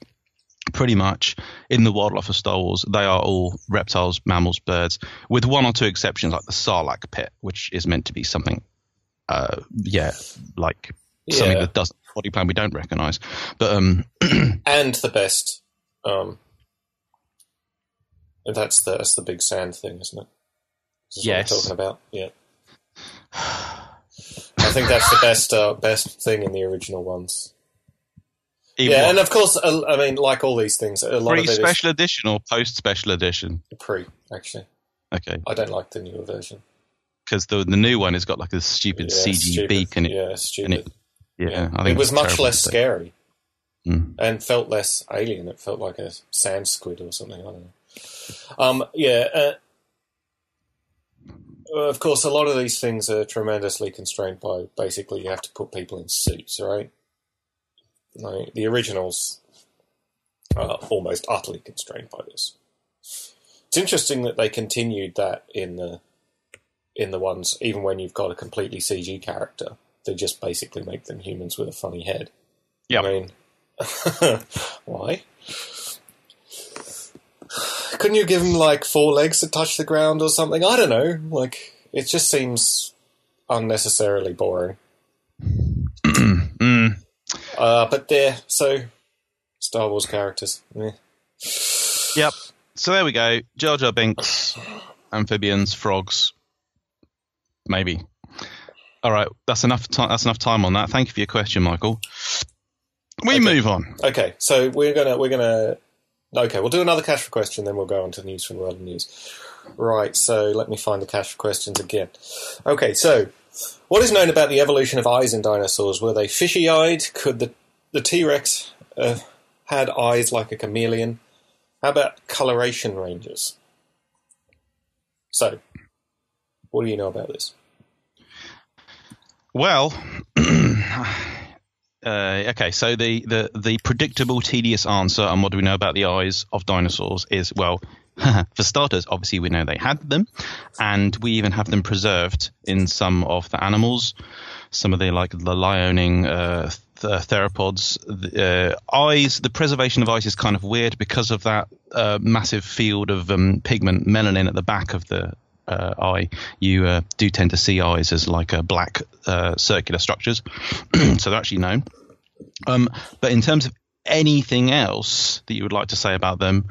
Speaker 2: pretty much in the wildlife of Star Wars, they are all reptiles, mammals, birds, with one or two exceptions, like the Sarlacc pit, which is meant to be something, uh, yeah, like something that doesn't body plan we don't recognize. But um,
Speaker 1: and the best, um, that's the that's the big sand thing, isn't it?
Speaker 2: Yes.
Speaker 1: what talking about. Yeah. I think that's the best uh, best thing in the original ones.
Speaker 2: Even
Speaker 1: Yeah, and of course, uh, I mean, like all these things, a lot
Speaker 2: pre
Speaker 1: of it is
Speaker 2: special edition or post special edition.
Speaker 1: pre. Actually,
Speaker 2: Okay,
Speaker 1: I don't like the newer version.
Speaker 2: because the the new one has got like a stupid
Speaker 1: Yeah,
Speaker 2: CG beak and it.
Speaker 1: yeah,
Speaker 2: and
Speaker 1: stupid.
Speaker 2: it yeah, I think
Speaker 1: it was much less
Speaker 2: mistake.
Speaker 1: scary
Speaker 2: Mm.
Speaker 1: and felt less alien. It felt like a sand squid or something. I don't know. Um, yeah. Uh, of course, a lot of these things are tremendously constrained by basically you have to put people in suits, right? Like, the originals are almost utterly constrained by this. It's interesting that they continued that in the in the ones, even when you've got a completely CG character, they just basically make them humans with a funny head.
Speaker 2: Yep.
Speaker 1: I mean, why? Couldn't you give them like four legs to touch the ground or something? I don't know. Like, it just seems unnecessarily boring. Uh, but there, so Star Wars characters. eh.
Speaker 2: Yep. So there we go. Jar Jar Binks, amphibians, frogs, maybe. All right, that's enough. Ti- that's enough time on that. Thank you for your question, Michael. We
Speaker 1: Okay.
Speaker 2: move on.
Speaker 1: Okay, so we're gonna we're gonna okay, we'll do another cash for question, then we'll go on to news from the world of news. Right, so let me find the cash for questions again. Okay, so what is known about the evolution of eyes in dinosaurs? Were they fishy eyed? Could the T Rex uh, had eyes like a chameleon. How about coloration ranges? So, what do you know about this?
Speaker 2: Well, uh, okay. So the, the the predictable, tedious answer on what do we know about the eyes of dinosaurs is well, for starters, obviously we know they had them, and we even have them preserved in some of the animals. Some of the like the Liaoning uh, th- theropods. The, uh, eyes, the preservation of eyes is kind of weird because of that uh, massive field of um, pigment melanin at the back of the uh, eye, you uh, do tend to see eyes as like uh, black uh, circular structures. so they're actually known. Um, but in terms of anything else that you would like to say about them,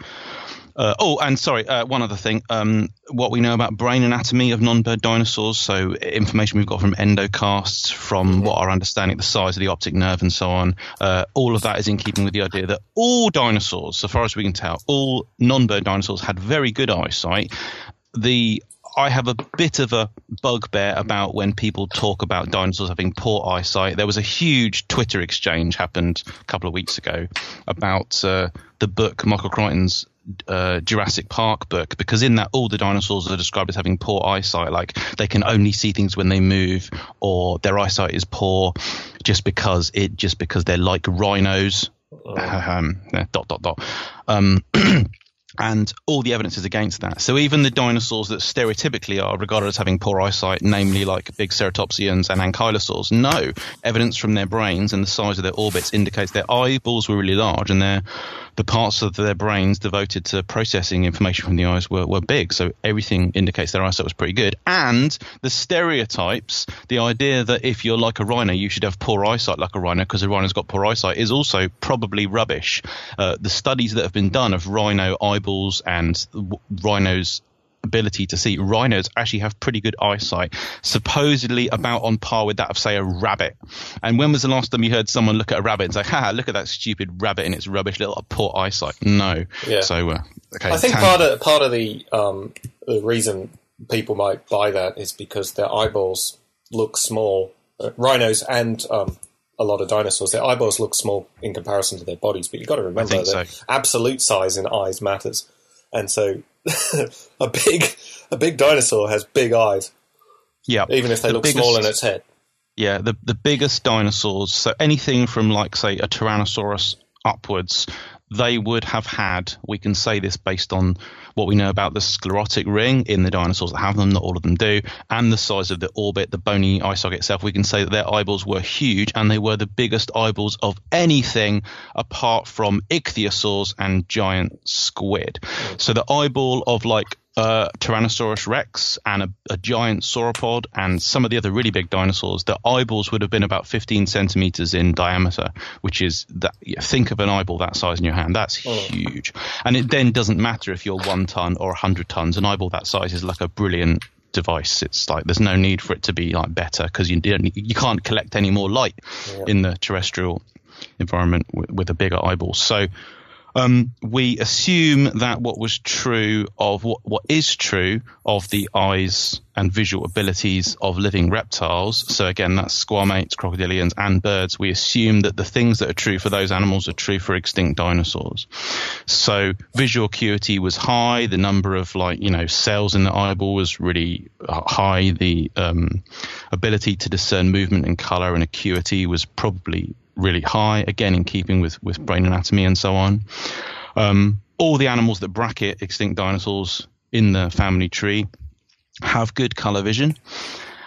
Speaker 2: uh, oh, and sorry, uh, one other thing. Um, what we know about brain anatomy of non-bird dinosaurs, so information we've got from endocasts, from what our understanding the size of the optic nerve and so on, uh, all of that is in keeping with the idea that all dinosaurs, so far as we can tell, all non-bird dinosaurs had very good eyesight. The I have a bit of a bugbear about when people talk about dinosaurs having poor eyesight. There was a huge Twitter exchange happened a couple of weeks ago about uh, the book Michael Crichton's uh, Jurassic Park book because in that all the dinosaurs are described as having poor eyesight, like they can only see things when they move, or their eyesight is poor just because it just because they're like rhinos. Um, dot dot dot. Um, and all the evidence is against that. So even the dinosaurs that stereotypically are regarded as having poor eyesight, namely like big ceratopsians and ankylosaurs, no evidence from their brains and the size of their orbits indicates their eyeballs were really large and their the parts of their brains devoted to processing information from the eyes were, were big. So everything indicates their eyesight was pretty good. And the stereotypes, the idea that if you're like a rhino, you should have poor eyesight like a rhino because a rhino's got poor eyesight is also probably rubbish. Uh, the studies that have been done of rhino eyeballs and rhinos ability to see. Rhinos actually have pretty good eyesight, supposedly about on par with that of, say, a rabbit. And when was the last time you heard someone look at a rabbit and say, "Ha, look at that stupid rabbit and its rubbish little poor eyesight"? No.
Speaker 1: Yeah.
Speaker 2: So, uh, okay.
Speaker 1: I think part of part of the um, the reason people might buy that is because their eyeballs look small. Uh, rhinos and um, a lot of dinosaurs, their eyeballs look small in comparison to their bodies. But you've got to remember that so. absolute size in eyes matters. And so a big a big dinosaur has big eyes.
Speaker 2: Yeah,
Speaker 1: even if they the look biggest, small in its head.
Speaker 2: Yeah, the the biggest dinosaurs. So anything from like say a Tyrannosaurus upwards, they would have had. We can say this based on what we know about the sclerotic ring in the dinosaurs that have them, not all of them do, and the size of the orbit, the bony eye socket itself, we can say that their eyeballs were huge and they were the biggest eyeballs of anything apart from ichthyosaurs and giant squid. So the eyeball of like uh, Tyrannosaurus rex and a, a, giant sauropod and some of the other really big dinosaurs, their eyeballs would have been about 15 centimeters in diameter, which is that. Think of an eyeball that size in your hand. That's oh. huge. And it then doesn't matter if you're one ton or 100 tons. An eyeball that size is like a brilliant device. It's like there's no need for it to be like better because you you can't collect any more light yeah. in the terrestrial environment with, with a bigger eyeball. So um, we assume that what was true of what, what is true of the eyes and visual abilities of living reptiles. So again, that's squamates, crocodilians, and birds. We assume that the things that are true for those animals are true for extinct dinosaurs. So visual acuity was high. The number of like you know cells in the eyeball was really high. The um, ability to discern movement and color and acuity was probably really high, again in keeping with, with brain anatomy and so on. Um, all the animals that bracket extinct dinosaurs in the family tree have good color vision,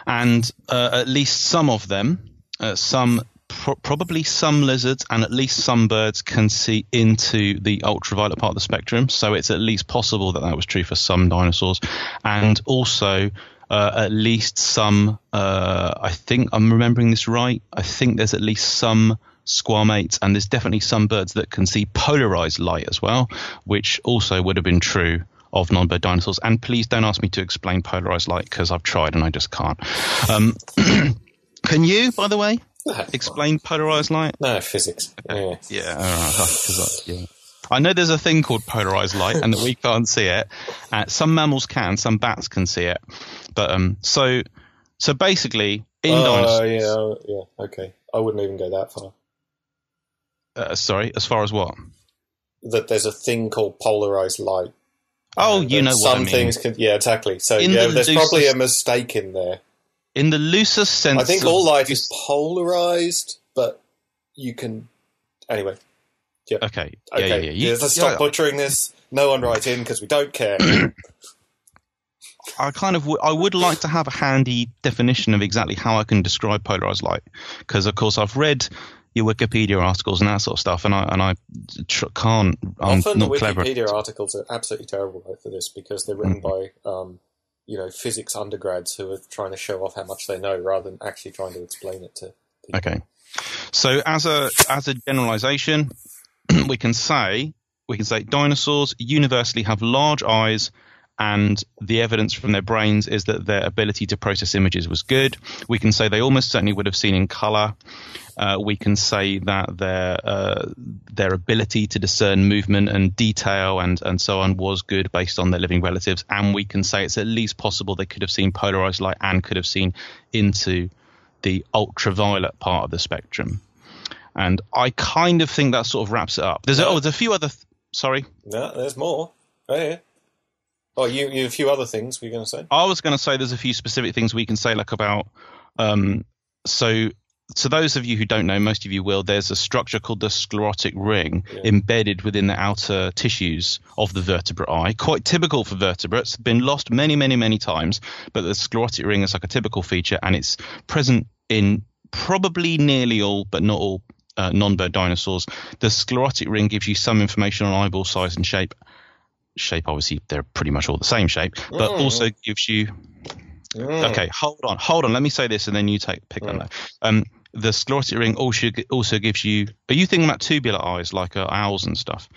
Speaker 2: and uh, at least some of them, uh, some pro- probably some lizards and at least some birds can see into the ultraviolet part of the spectrum. So it's at least possible that that was true for some dinosaurs, and also uh, at least some. Uh, I think I'm remembering this right. I think there's at least some squamates, and there's definitely some birds that can see polarized light as well, which also would have been true of non-bird dinosaurs. And please don't ask me to explain polarized light because I've tried and I just can't. Um, can you, by the way, explain polarized light?
Speaker 1: No, physics.
Speaker 2: Yeah, yeah, right. yeah. I know there's a thing called polarized light, and that we can't see it. Uh, some mammals can, some bats can see it. But um, so so basically, in
Speaker 1: uh, dinosaurs. yeah, yeah, okay. I wouldn't even go that far.
Speaker 2: Uh, sorry, as far as what?
Speaker 1: That there's a thing called polarized light.
Speaker 2: Oh, you know what
Speaker 1: some
Speaker 2: I mean.
Speaker 1: things can. Yeah, exactly. So
Speaker 2: In
Speaker 1: yeah,
Speaker 2: the
Speaker 1: there's probably a mistake in there.
Speaker 2: In the loosest sense,
Speaker 1: I think all light is polarized, but you can. Anyway,
Speaker 2: Okay. Yeah,
Speaker 1: okay.
Speaker 2: yeah, yeah. You-
Speaker 1: let's stop butchering this. No one write in because we don't care.
Speaker 2: I kind of w- I would like to have a handy definition of exactly how I can describe polarized light because of course I've read your Wikipedia articles and that sort of stuff and I and I tr- can't I'm
Speaker 1: Often the
Speaker 2: not clever.
Speaker 1: Wikipedia articles are absolutely terrible for this because they're written
Speaker 2: Mm.
Speaker 1: by, um, you know, physics undergrads who are trying to show off how much they know rather than actually trying to explain it to people.
Speaker 2: Okay. So as a as a generalization, we can say we can say dinosaurs universally have large eyes and the evidence from their brains is that their ability to process images was good. We can say they almost certainly would have seen in color. Uh, we can say that their uh, their ability to discern movement and detail and and so on was good based on their living relatives. And we can say it's at least possible they could have seen polarized light and could have seen into the ultraviolet part of the spectrum. And I kind of think that sort of wraps it up. There's a, oh, there's a few other. Th- sorry,
Speaker 1: No, there's more. Oh, yeah. Oh, you, you a few other things were you going to say?
Speaker 2: I was going to say there's a few specific things we can say like about. Um, so, so those of you who don't know, most of you will. There's a structure called the sclerotic ring
Speaker 1: Yeah.
Speaker 2: embedded within the outer tissues of the vertebrate eye. Quite typical for vertebrates. Been lost many, many, many times, but the sclerotic ring is like a typical feature, and it's present in probably nearly all, but not all. Uh, non-bird dinosaurs. The sclerotic ring gives you some information on eyeball size and shape. Shape, obviously, they're pretty much all the same shape, but
Speaker 1: Mm.
Speaker 2: also gives you
Speaker 1: Mm.
Speaker 2: Okay, hold on, hold on. Let me say this, and then you take pick on
Speaker 1: Mm.
Speaker 2: that. Um, the sclerotic ring also also gives you. Are you thinking about tubular eyes like uh, owls and stuff?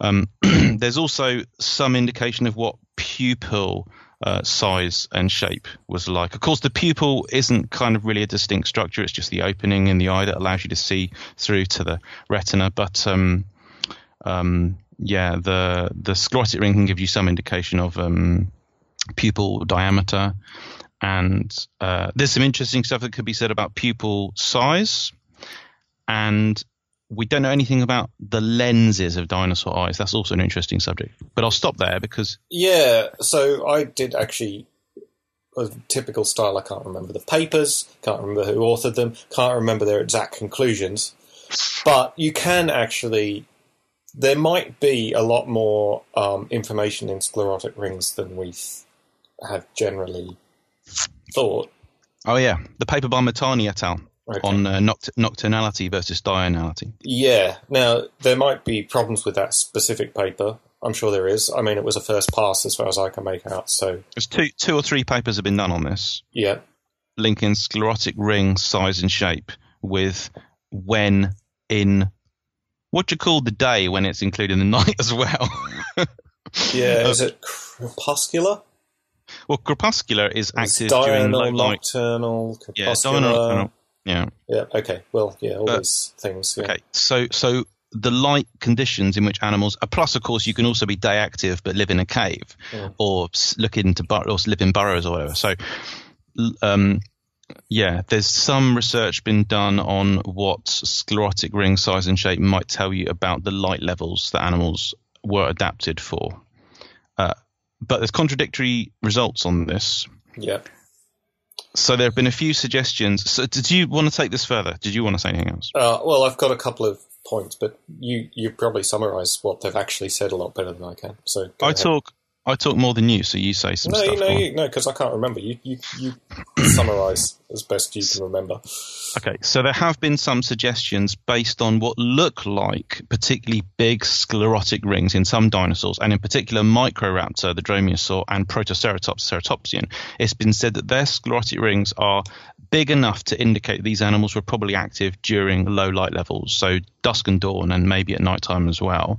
Speaker 2: Um, there's also some indication of what pupil uh, size and shape was like. Of course, the pupil isn't kind of really a distinct structure. It's just the opening in the eye that allows you to see through to the retina. But um, um, yeah, the the sclerotic ring can give you some indication of um, pupil diameter. And uh, there's some interesting stuff that could be said about pupil size. And we don't know anything about the lenses of dinosaur eyes. That's also an interesting subject. But I'll stop there because
Speaker 1: Yeah, so I did actually a typical style. I can't remember the papers, can't remember who authored them, can't remember their exact conclusions. But you can actually, there might be a lot more um, information in sclerotic rings than we have generally thought.
Speaker 2: oh yeah, the paper by Motani et al.
Speaker 1: Okay.
Speaker 2: on uh, noct- nocturnality versus diurnality.
Speaker 1: Yeah. Now there might be problems with that specific paper. I'm sure there is. I mean, it was a first pass as far as I can make out. So
Speaker 2: There's two two or three papers have been done on this,
Speaker 1: yeah,
Speaker 2: linking sclerotic ring size and shape with when in what you call the day when it's included in the night as well.
Speaker 1: yeah. Is it crepuscular?
Speaker 2: well, crepuscular is
Speaker 1: It's
Speaker 2: active during low
Speaker 1: diurnal,
Speaker 2: light.
Speaker 1: nocturnal,
Speaker 2: Yeah, diurnal, nocturnal. Yeah.
Speaker 1: Yeah. Okay. Well, yeah. All
Speaker 2: But-
Speaker 1: these things. Yeah.
Speaker 2: Okay, so so the light conditions in which animals, uh, plus of course you can also be day active but live in a cave
Speaker 1: Yeah.
Speaker 2: or look into bur- or live in burrows or whatever. So, um, yeah, there's some research been done on what sclerotic ring size and shape might tell you about the light levels that animals were adapted for. Uh, but there's contradictory results on this.
Speaker 1: Yeah.
Speaker 2: So there have been a few suggestions. So did you want to take this further? Did you want to say anything else?
Speaker 1: Uh, well, I've got a couple of points, but you you probably summarise what they've actually said a lot better than I can. So
Speaker 2: I
Speaker 1: ahead.
Speaker 2: talk I talk more than you, so you say some
Speaker 1: No,
Speaker 2: stuff.
Speaker 1: know, you, no, because I can't remember. You you you summarise as best you can remember.
Speaker 2: Okay, so there have been some suggestions based on what look like particularly big sclerotic rings in some dinosaurs, and in particular Microraptor, the Dromaeosaur, and Protoceratops ceratopsian. It's been said that their sclerotic rings are big enough to indicate these animals were probably active during low light levels, so dusk and dawn, and maybe at night time as well.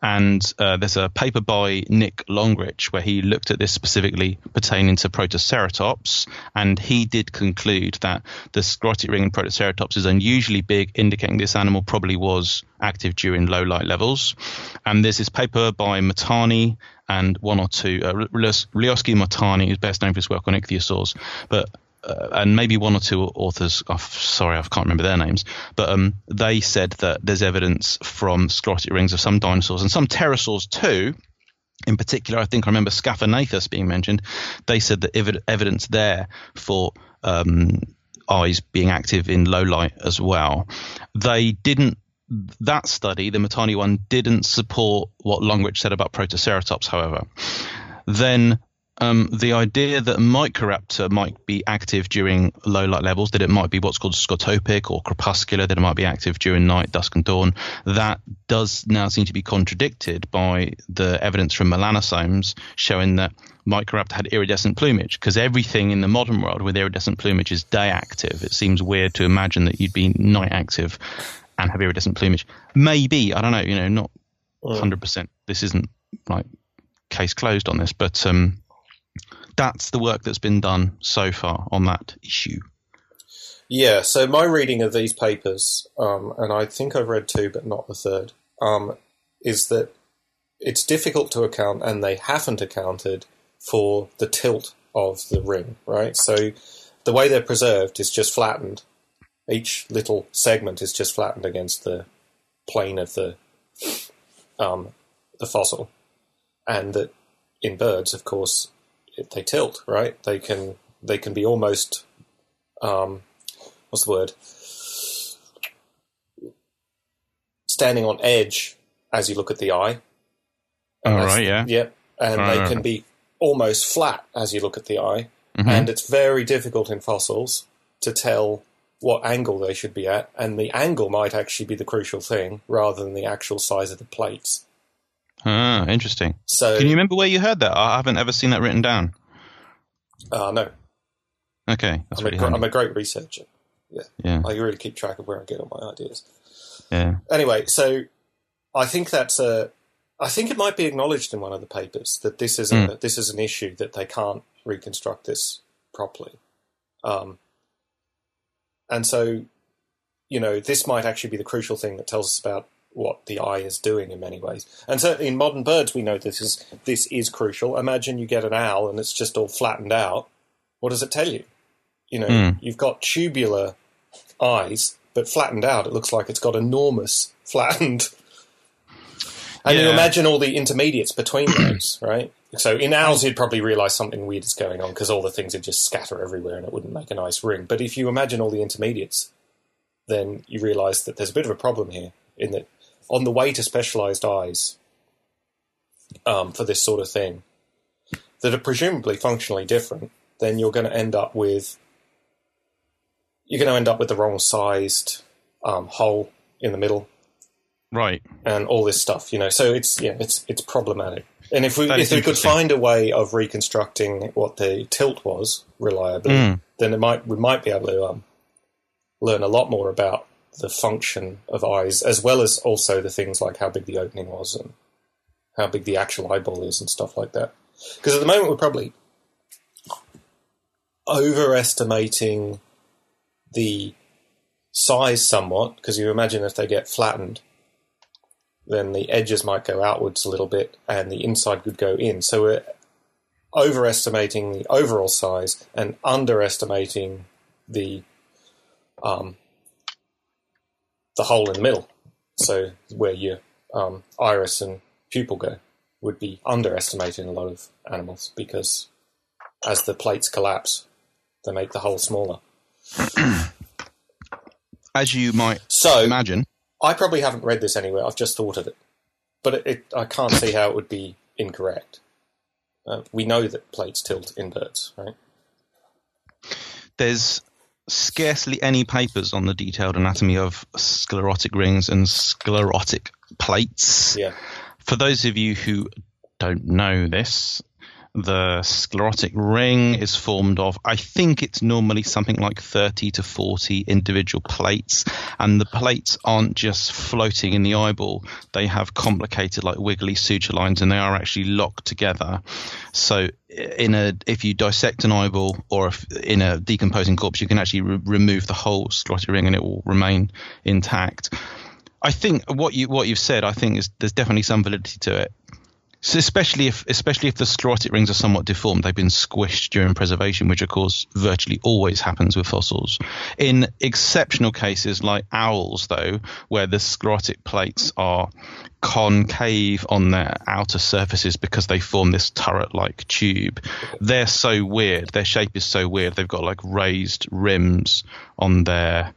Speaker 2: And uh, there's a paper by Nick Longrich where he looked at this specifically pertaining to Protoceratops, and he did conclude that the sclerotic ring in Protoceratops is unusually big, indicating this animal probably was active during low light levels. And there's this paper by Motani and one or two, uh, Ryosuke Motani, who's best known for his work on ichthyosaurs, but uh, and maybe one or two authors. Oh, sorry, I can't remember their names, but um, they said that there's evidence from sclerotic rings of some dinosaurs and some pterosaurs too. In particular, I think I remember Scaphognathus being mentioned. They said that ev- evidence there for um, eyes being active in low light as well. They didn't that study, the Motani one, didn't support what Longrich said about Protoceratops, however. Then um, the idea that Microraptor might be active during low light levels, that it might be what's called scotopic or crepuscular, that it might be active during night, dusk, and dawn, that does now seem to be contradicted by the evidence from melanosomes showing that Microraptor had iridescent plumage because everything in the modern world with iridescent plumage is day active. It seems weird to imagine that you'd be night active and have iridescent plumage. Maybe I don't know. You know, not hundred percent. This isn't like case closed on this, but um, that's the work that's been done so far on that issue.
Speaker 1: Yeah. So my reading of these papers, um, and I think I've read two, but not the third, um, is that it's difficult to account, and they haven't accounted for the tilt of the ring. Right. So the way they're preserved is just flattened each little segment is just flattened against the plane of the um, the fossil, and that in birds, of course, they tilt. Right? They can they can be almost um, what's the word? Standing on edge as you look at the eye.
Speaker 2: All right. Yeah.
Speaker 1: Yep. And
Speaker 2: Right,
Speaker 1: they can be almost flat as you look at the eye,
Speaker 2: Mhm.
Speaker 1: and it's very difficult in fossils to tell what angle they should be at, and the angle might actually be the crucial thing rather than the actual size of the plates.
Speaker 2: Ah, interesting.
Speaker 1: So,
Speaker 2: Can you remember where you heard that? I haven't ever seen that written down.
Speaker 1: uh, no,
Speaker 2: Okay, that's
Speaker 1: I'm a,
Speaker 2: really
Speaker 1: gr-
Speaker 2: handy.
Speaker 1: I'm a great researcher.
Speaker 2: Yeah, yeah,
Speaker 1: I really keep track of where I get all my ideas.
Speaker 2: yeah.
Speaker 1: Anyway, so I think that's a. I think it might be acknowledged in one of the papers that this is a this is an issue that they can't reconstruct this properly, um, and so you know this might actually be the crucial thing that tells us about what the eye is doing in many ways. And certainly in modern birds, we know this is this is crucial. Imagine you get an owl and it's just all flattened out. What does it tell you? You know,
Speaker 2: Mm.
Speaker 1: you've got tubular eyes, but flattened out. It looks like it's got enormous flattened. And you imagine all the intermediates between those, right? So in owls, you'd probably realize something weird is going on because all the things would just scatter everywhere and it wouldn't make a nice ring. But if you imagine all the intermediates, then you realize that there's a bit of a problem here in that on the way to specialized eyes um, for this sort of thing that are presumably functionally different, then you're going to end up with you're going to end up with the wrong sized um, hole in the middle
Speaker 2: Right.
Speaker 1: and all this stuff, you know. So it's yeah, it's it's problematic. And if we
Speaker 2: That
Speaker 1: if we could find a way of reconstructing what the tilt was reliably,
Speaker 2: Mm.
Speaker 1: then it might we might be able to um, learn a lot more about the function of eyes, as well as also the things like how big the opening was and how big the actual eyeball is and stuff like that. Because at the moment we're probably overestimating the size somewhat. Because you imagine if they get flattened, then the edges might go outwards a little bit and the inside could go in. So we're overestimating the overall size and underestimating the um, the hole in the middle. So where your um, iris and pupil go would be underestimated in a lot of animals because as the plates collapse, they make the hole smaller.
Speaker 2: As you might
Speaker 1: So
Speaker 2: imagine,
Speaker 1: I probably haven't read this anywhere. I've just thought of it, but it, it, I can't see how it would be incorrect. Uh, we know that plates tilt in birds, right?
Speaker 2: there's scarcely any papers on the detailed anatomy of sclerotic rings and sclerotic plates.
Speaker 1: Yeah.
Speaker 2: For those of you who don't know this, the sclerotic ring is formed of, I think it's normally something like 30 to 40 individual plates, and the plates aren't just floating in the eyeball. They have complicated, like wiggly suture lines, and they are actually locked together. So, in a if you dissect an eyeball or if in a decomposing corpse, you can actually re- remove the whole sclerotic ring, and it will remain intact. I think what you what you've said, I think is there's definitely some validity to it. So especially if especially if the sclerotic rings are somewhat deformed, they've been squished during preservation, which of course virtually always happens with fossils. In exceptional cases like owls, though, where the sclerotic plates are concave on their outer surfaces because they form this turret-like tube, they're so weird. Their shape is so weird. They've got like raised rims on their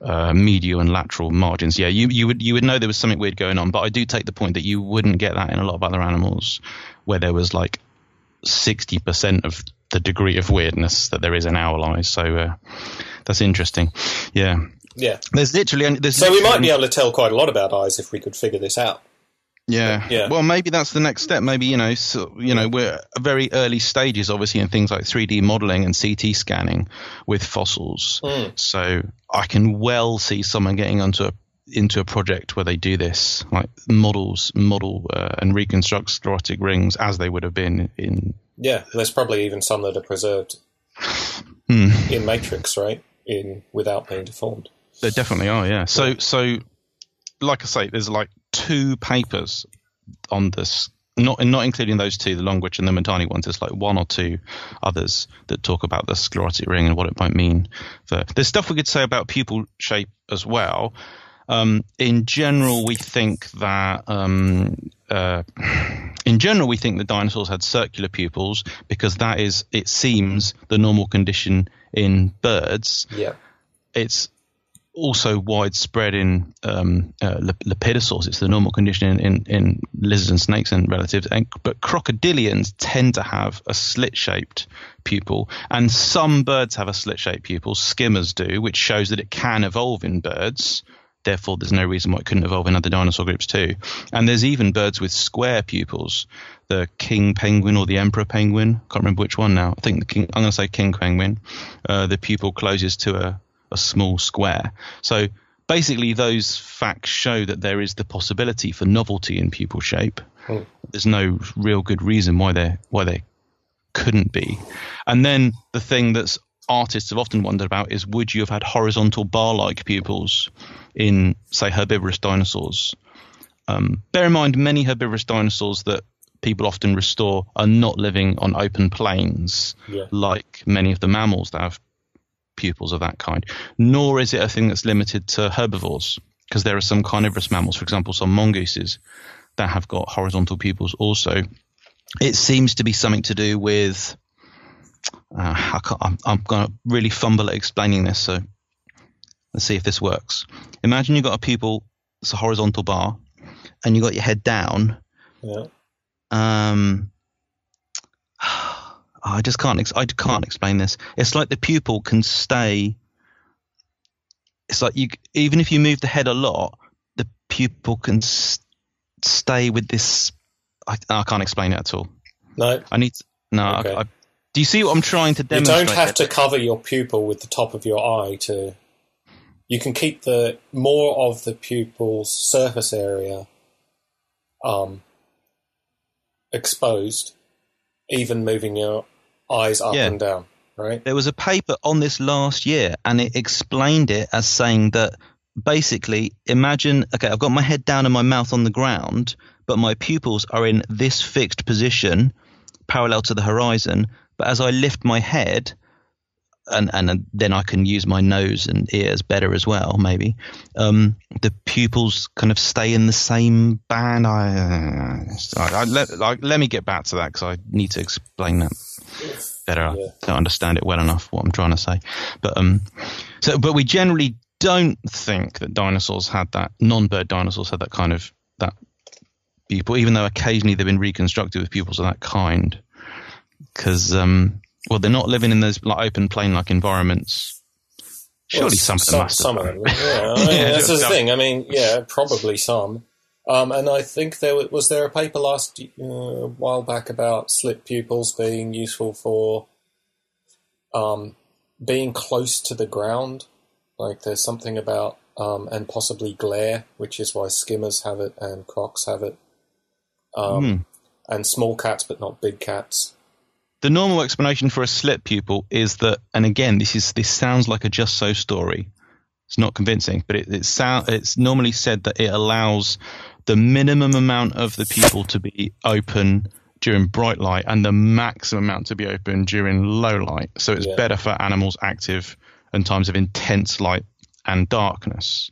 Speaker 2: uh, medial and lateral margins. Yeah, you, you would you would know there was something weird going on, but I do take the point that you wouldn't get that in a lot of other animals where there was like sixty percent of the degree of weirdness that there is in owl eyes. So uh, that's interesting. Yeah,
Speaker 1: Yeah.
Speaker 2: there's literally there's
Speaker 1: So we might be able to tell quite a lot about eyes if we could figure this out.
Speaker 2: Yeah.
Speaker 1: Yeah.
Speaker 2: Well, maybe that's the next step. Maybe you know, so, you know, we're very early stages, obviously, in things like 3D modeling and CT scanning with fossils.
Speaker 1: Hmm.
Speaker 2: So I can well see someone getting onto a into a project where they do this, like models, model uh, and reconstruct sclerotic rings as they would have been in.
Speaker 1: Yeah, there's probably even some that are preserved
Speaker 2: Hmm.
Speaker 1: in matrix, right? In without being deformed.
Speaker 2: There definitely are, yeah. So, so, like I say, there's like two papers on this, not not including those two, the Longrich and the Motani ones. There's like one or two others that talk about the sclerotic ring and what it might mean. For there's stuff we could say about pupil shape as well. Um, in general, we think that um, uh, in general we think that dinosaurs had circular pupils because that is, it seems, the normal condition in birds
Speaker 1: Yeah.
Speaker 2: it's also widespread in um, uh, lepidosaurs. It's the normal condition in, in, in lizards and snakes and relatives. And, but crocodilians tend to have a slit-shaped pupil, and some birds have a slit-shaped pupil. Skimmers do, which shows that it can evolve in birds. Therefore, there's no reason why it couldn't evolve in other dinosaur groups too. And there's even birds with square pupils. The king penguin or the emperor penguin. Can't remember which one now. I think the king. I'm going to say king penguin. Uh, the pupil closes to a a small square. So basically, those facts show that there is the possibility for novelty in pupil shape.
Speaker 1: Hmm.
Speaker 2: There's no real good reason why there why there couldn't be. And then the thing that's artists have often wondered about is would you have had horizontal bar-like pupils in, say, herbivorous dinosaurs? Um, bear in mind, many herbivorous dinosaurs that people often restore are not living on open plains
Speaker 1: Yeah.
Speaker 2: like many of the mammals that have pupils of that kind, nor is it a thing that's limited to herbivores, because there are some carnivorous mammals, for example, some mongooses, that have got horizontal pupils also. It seems to be something to do with. Uh, I I'm going to really fumble at explaining this, so let's see if this works. Imagine you've got a pupil, it's a horizontal bar, and you've got your head down,
Speaker 1: Yeah.
Speaker 2: um, I just can't. Ex- I can't explain this. It's like the pupil can stay. It's like you, even if you move the head a lot, the pupil can s- stay with this. I, I can't explain it at all.
Speaker 1: No.
Speaker 2: I need. To, no.
Speaker 1: Okay.
Speaker 2: I, I, do you see what I'm trying to demonstrate?
Speaker 1: You don't have to cover your pupil with the top of your eye to. You can keep the more of the pupil's surface area um, exposed, even moving your eyes up
Speaker 2: Yeah.
Speaker 1: and down. Right?
Speaker 2: There was a paper on this last year, and it explained it as saying that basically, imagine okay, I've got my head down and my mouth on the ground, but my pupils are in this fixed position, parallel to the horizon. But as I lift my head, and and then I can use my nose and ears better as well. Maybe um, the pupils kind of stay in the same band. I, I, I let like, let me get back to that because I need to explain that better.
Speaker 1: Yeah.
Speaker 2: I don't understand it well enough what I'm trying to say. But um, so but we generally don't think that dinosaurs had that. Non-bird dinosaurs had that kind of that pupil, even though occasionally they've been reconstructed with pupils of that kind. Because um, well, they're not living in those like open plain-like environments. Surely
Speaker 1: Well,
Speaker 2: some of them
Speaker 1: some,
Speaker 2: must
Speaker 1: some of them. Yeah, I mean,
Speaker 2: Yeah,
Speaker 1: that's the thing. I mean, yeah, probably some. Um, and I think there was there a paper last uh, while back about slit pupils being useful for um, being close to the ground. Like there's something about um, and possibly glare, which is why skimmers have it and crocs have it, um,
Speaker 2: Hmm.
Speaker 1: and small cats but not big cats.
Speaker 2: The normal explanation for a slit pupil is that, and again, this is this sounds like a just so story. It's not convincing, but it, it sound, it's normally said that it allows the minimum amount of the pupil to be open during bright light and the maximum amount to be open during low light. So it's
Speaker 1: Yeah.
Speaker 2: better for animals active in times of intense light and darkness.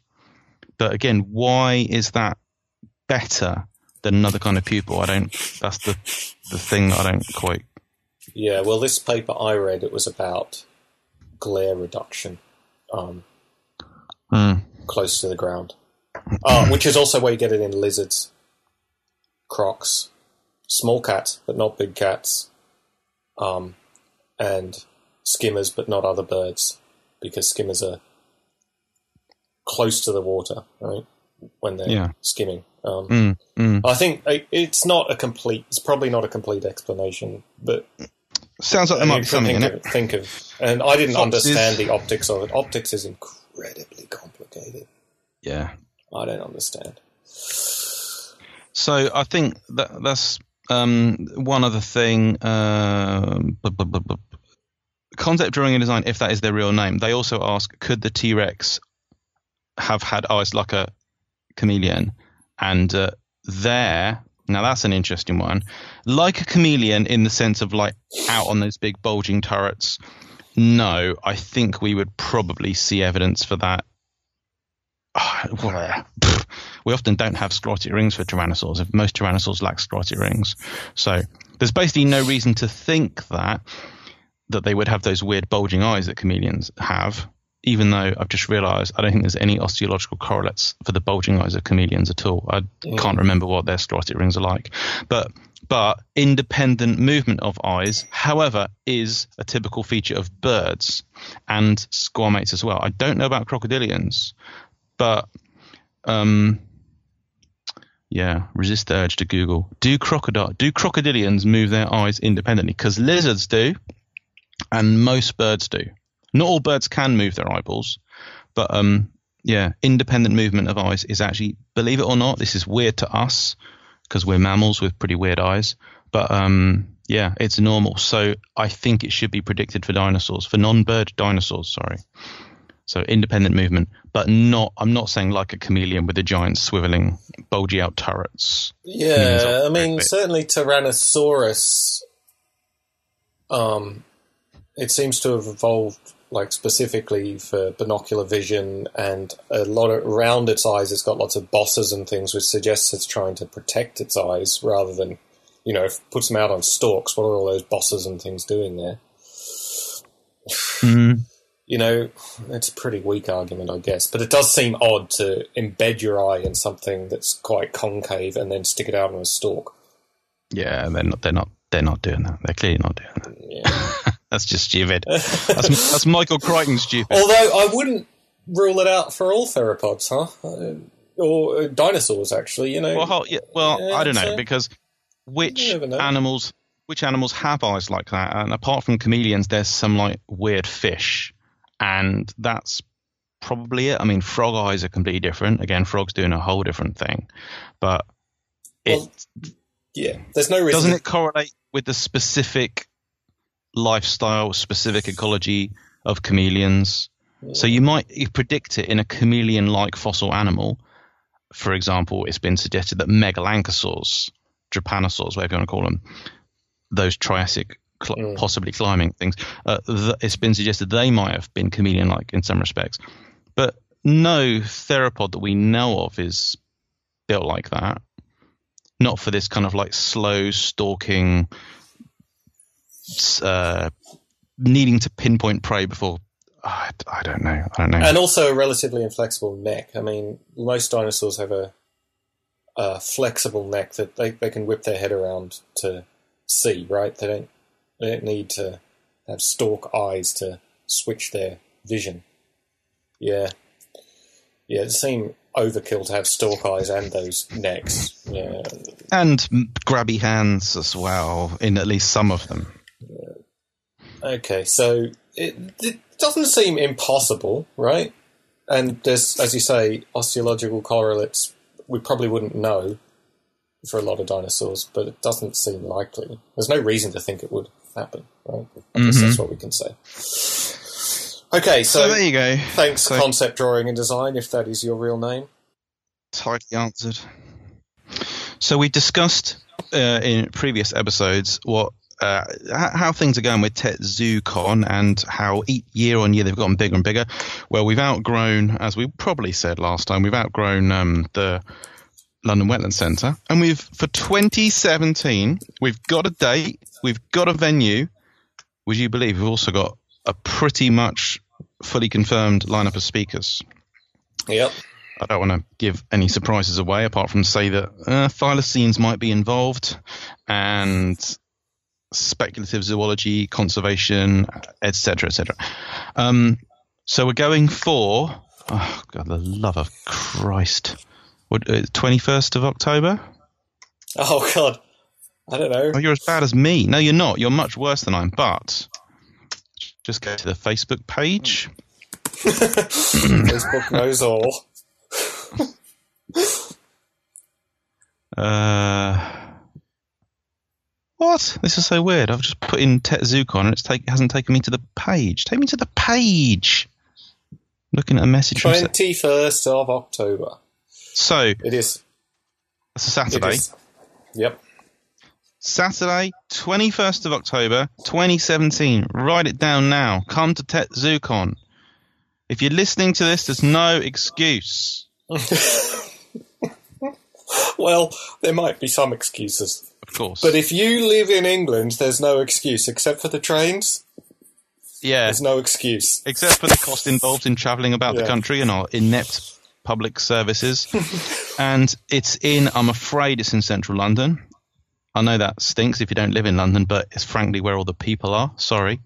Speaker 2: But again, why is that better than another kind of pupil? I don't. That's the the thing I don't quite.
Speaker 1: Yeah, well, this paper I read, it was about glare reduction um,
Speaker 2: Hmm.
Speaker 1: close to the ground, uh, which is also where you get it in lizards, crocs, small cats, but not big cats, um, and skimmers, but not other birds, because skimmers are close to the water, right, when they're
Speaker 2: Yeah.
Speaker 1: skimming. Um,
Speaker 2: Mm, mm.
Speaker 1: I think uh, it's not a complete. It's probably not a complete explanation, but
Speaker 2: Sounds like there might be something in
Speaker 1: think
Speaker 2: it.
Speaker 1: Of, think of, and I didn't understand the optics of it. Optics is incredibly complicated.
Speaker 2: Yeah.
Speaker 1: I don't understand.
Speaker 2: So I think that that's um, one other thing. Bu- concept drawing and design, if that is their real name, they also ask: Could the T Rex have had eyes like a chameleon? And uh, there, now that's an interesting one. Like a chameleon, in the sense of like out on those big bulging turrets. No, I think we would probably see evidence for that we often don't have sclerotic rings for tyrannosaurs. If most tyrannosaurs lack sclerotic rings, so there's basically no reason to think that that they would have those weird bulging eyes that chameleons have. Even though I've just realised I don't think there's any osteological correlates for the bulging eyes of chameleons at all. I mm. can't remember what their sclerotic rings are like, but but independent movement of eyes, however, is a typical feature of birds and squamates as well. I don't know about crocodilians, but um, yeah, resist the urge to Google. Do crocodile do crocodilians move their eyes independently? Because lizards do, and most birds do. Not all birds can move their eyeballs, but um, yeah, independent movement of eyes is actually, believe it or not, this is weird to us because we're mammals with pretty weird eyes. But um, yeah, it's normal. So I think it should be predicted for dinosaurs, for non-bird dinosaurs. Sorry. So independent movement, but not. I'm not saying like a chameleon with the giant swiveling, bulgy out turrets.
Speaker 1: Yeah, I mean, certainly Tyrannosaurus. Um, it seems to have evolved like specifically for binocular vision, and a lot of around its eyes, it's got lots of bosses and things, which suggests it's trying to protect its eyes rather than, you know, puts them out on stalks. What are all those bosses and things doing there?
Speaker 2: Mm.
Speaker 1: You know, it's a pretty weak argument, I guess, but it does seem odd to embed your eye in something that's quite concave and then stick it out on a stalk.
Speaker 2: Yeah, they're not. They're not. They're not doing that. They're clearly not doing that.
Speaker 1: Yeah.
Speaker 2: That's just stupid. That's, that's Michael Crichton stupid.
Speaker 1: Although I wouldn't rule it out for all theropods, huh? Uh, or uh, dinosaurs, actually. You know,
Speaker 2: Well, yeah, well,
Speaker 1: Yeah,
Speaker 2: I don't know
Speaker 1: so-
Speaker 2: because which
Speaker 1: know.
Speaker 2: animals, which animals have eyes like that? And apart from chameleons, there's some like weird fish, and that's probably it. I mean, frog eyes are completely different. Again, frogs doing a whole different thing, but it
Speaker 1: Well, yeah. There's no reason.
Speaker 2: doesn't it correlate with the specific lifestyle, specific ecology of chameleons? So you might you predict it in a chameleon-like fossil animal. For example, it's been suggested that megalancosaurs, drepanosaurs, whatever you want to call them, those Triassic, cl-
Speaker 1: Mm.
Speaker 2: possibly climbing things, uh, th- it's been suggested they might have been chameleon-like in some respects. But no theropod that we know of is built like that. Not for this kind of like slow stalking, uh, needing to pinpoint prey before. I, I don't know. I don't know.
Speaker 1: and also a relatively inflexible neck. I mean, most dinosaurs have a, a flexible neck that they, they can whip their head around to see, right? They don't, they don't need to have stalk eyes to switch their vision. Yeah. Yeah, it seemed overkill to have stalk eyes and those necks. Yeah.
Speaker 2: and grabby hands as well in at least some of them.
Speaker 1: Okay, so it, it doesn't seem impossible, right? And there's, as you say, osteological correlates we probably wouldn't know for a lot of dinosaurs, but it doesn't seem likely. There's no reason to think it would happen, right? I guess that's what we can say. Okay, so,
Speaker 2: So, there you go.
Speaker 1: thanks,
Speaker 2: so-
Speaker 1: concept drawing and design, if that is your real name.
Speaker 2: Tightly answered. So we discussed uh, in previous episodes what uh, how things are going with TetZooCon and how year on year they've gotten bigger and bigger. Well, we've outgrown, as we probably said last time, we've outgrown um, the London Wetland Centre, and we've for 2017 we've got a date, we've got a venue. Would you believe we've also got a pretty much fully confirmed lineup of speakers?
Speaker 1: Yep.
Speaker 2: I don't want to give any surprises away, apart from say that uh, thylacines might be involved, and speculative zoology, conservation, etc., etc. Um, so we're going for, oh God, the love of Christ, what uh, twenty first of October?
Speaker 1: Oh God, I don't know.
Speaker 2: Oh, you're as bad as me. No, you're not. You're much worse than I am. But just go to the Facebook page.
Speaker 1: Facebook knows all.
Speaker 2: uh, what? This is so weird. I've just put in TetZooCon and it's take, hasn't taken me to the page. Take me to the page. Looking at a message.
Speaker 1: Twenty first of October.
Speaker 2: So
Speaker 1: it is.
Speaker 2: It's a Saturday.
Speaker 1: Yep.
Speaker 2: Saturday, 21st of October, 2017. Write it down now. Come to TetZooCon. If you're listening to this, there's no excuse.
Speaker 1: well, there might be some excuses.
Speaker 2: Of course.
Speaker 1: But if you live in England, there's no excuse except for the trains.
Speaker 2: Yeah.
Speaker 1: There's no excuse.
Speaker 2: Except for the cost involved in travelling about yeah. the country and our inept public services. and it's in, I'm afraid it's in central London. I know that stinks if you don't live in London, but it's frankly where all the people are. Sorry.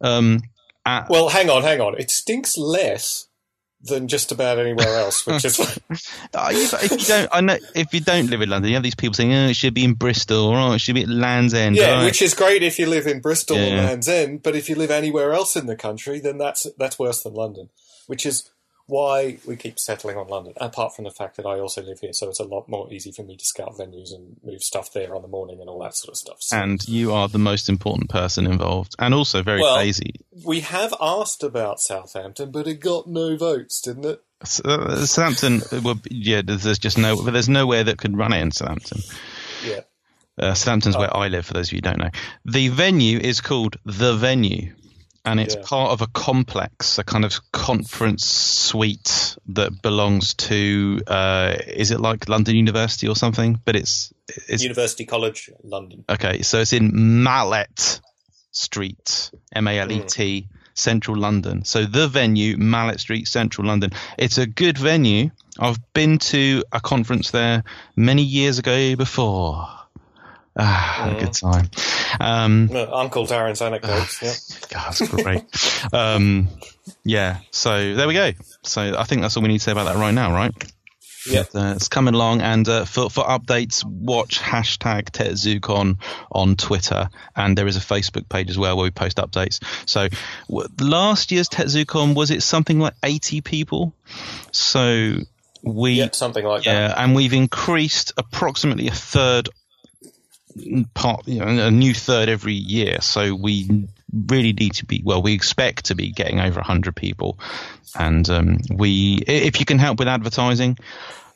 Speaker 2: Um,
Speaker 1: at, well, hang on, hang on. It stinks less than just about anywhere else, which is.
Speaker 2: if you don't, I know if you don't live in London, you have these people saying, "Oh, it should be in Bristol," or "Oh, it should be at Land's End."
Speaker 1: Yeah, right? which is great if you live in Bristol yeah. or Land's End, but if you live anywhere else in the country, then that's that's worse than London. Which is why we keep settling on London, apart from the fact that I also live here, so it's a lot more easy for me to scout venues and move stuff there on the morning and all that sort of stuff. So.
Speaker 2: And you are the most important person involved, and also very
Speaker 1: well,
Speaker 2: lazy.
Speaker 1: We have asked about Southampton, but it got no votes, didn't it?
Speaker 2: Uh, Southampton, well, yeah, there's just no, there's nowhere that could run it in Southampton.
Speaker 1: Yeah.
Speaker 2: Uh, Southampton's oh. where I live, for those of you who don't know. The venue is called The Venue and it's yeah. part of a complex, a kind of conference suite that belongs to. Uh, is it like London University or something? But it's, it's
Speaker 1: University College London.
Speaker 2: Okay, so it's in Malet Street, M A L E T, mm. Central London. So the venue, Malet Street, Central London. It's a good venue. I've been to a conference there many years ago before. Ah, mm. a good time. Um,
Speaker 1: Uncle Darren's anecdotes. Uh,
Speaker 2: yep. God, that's great. um, yeah. So there we go. So I think that's all we need to say about that right now, right?
Speaker 1: Yeah,
Speaker 2: uh, it's coming along, and uh, for for updates, watch hashtag TetZooCon on Twitter, and there is a Facebook page as well where we post updates. So w- last year's TetZooCon was it something like eighty people? So we
Speaker 1: yeah, something like
Speaker 2: yeah,
Speaker 1: that.
Speaker 2: and we've increased approximately a third part, you know, a new third every year. So we really need to be well. We expect to be getting over hundred people, and um, we, if you can help with advertising,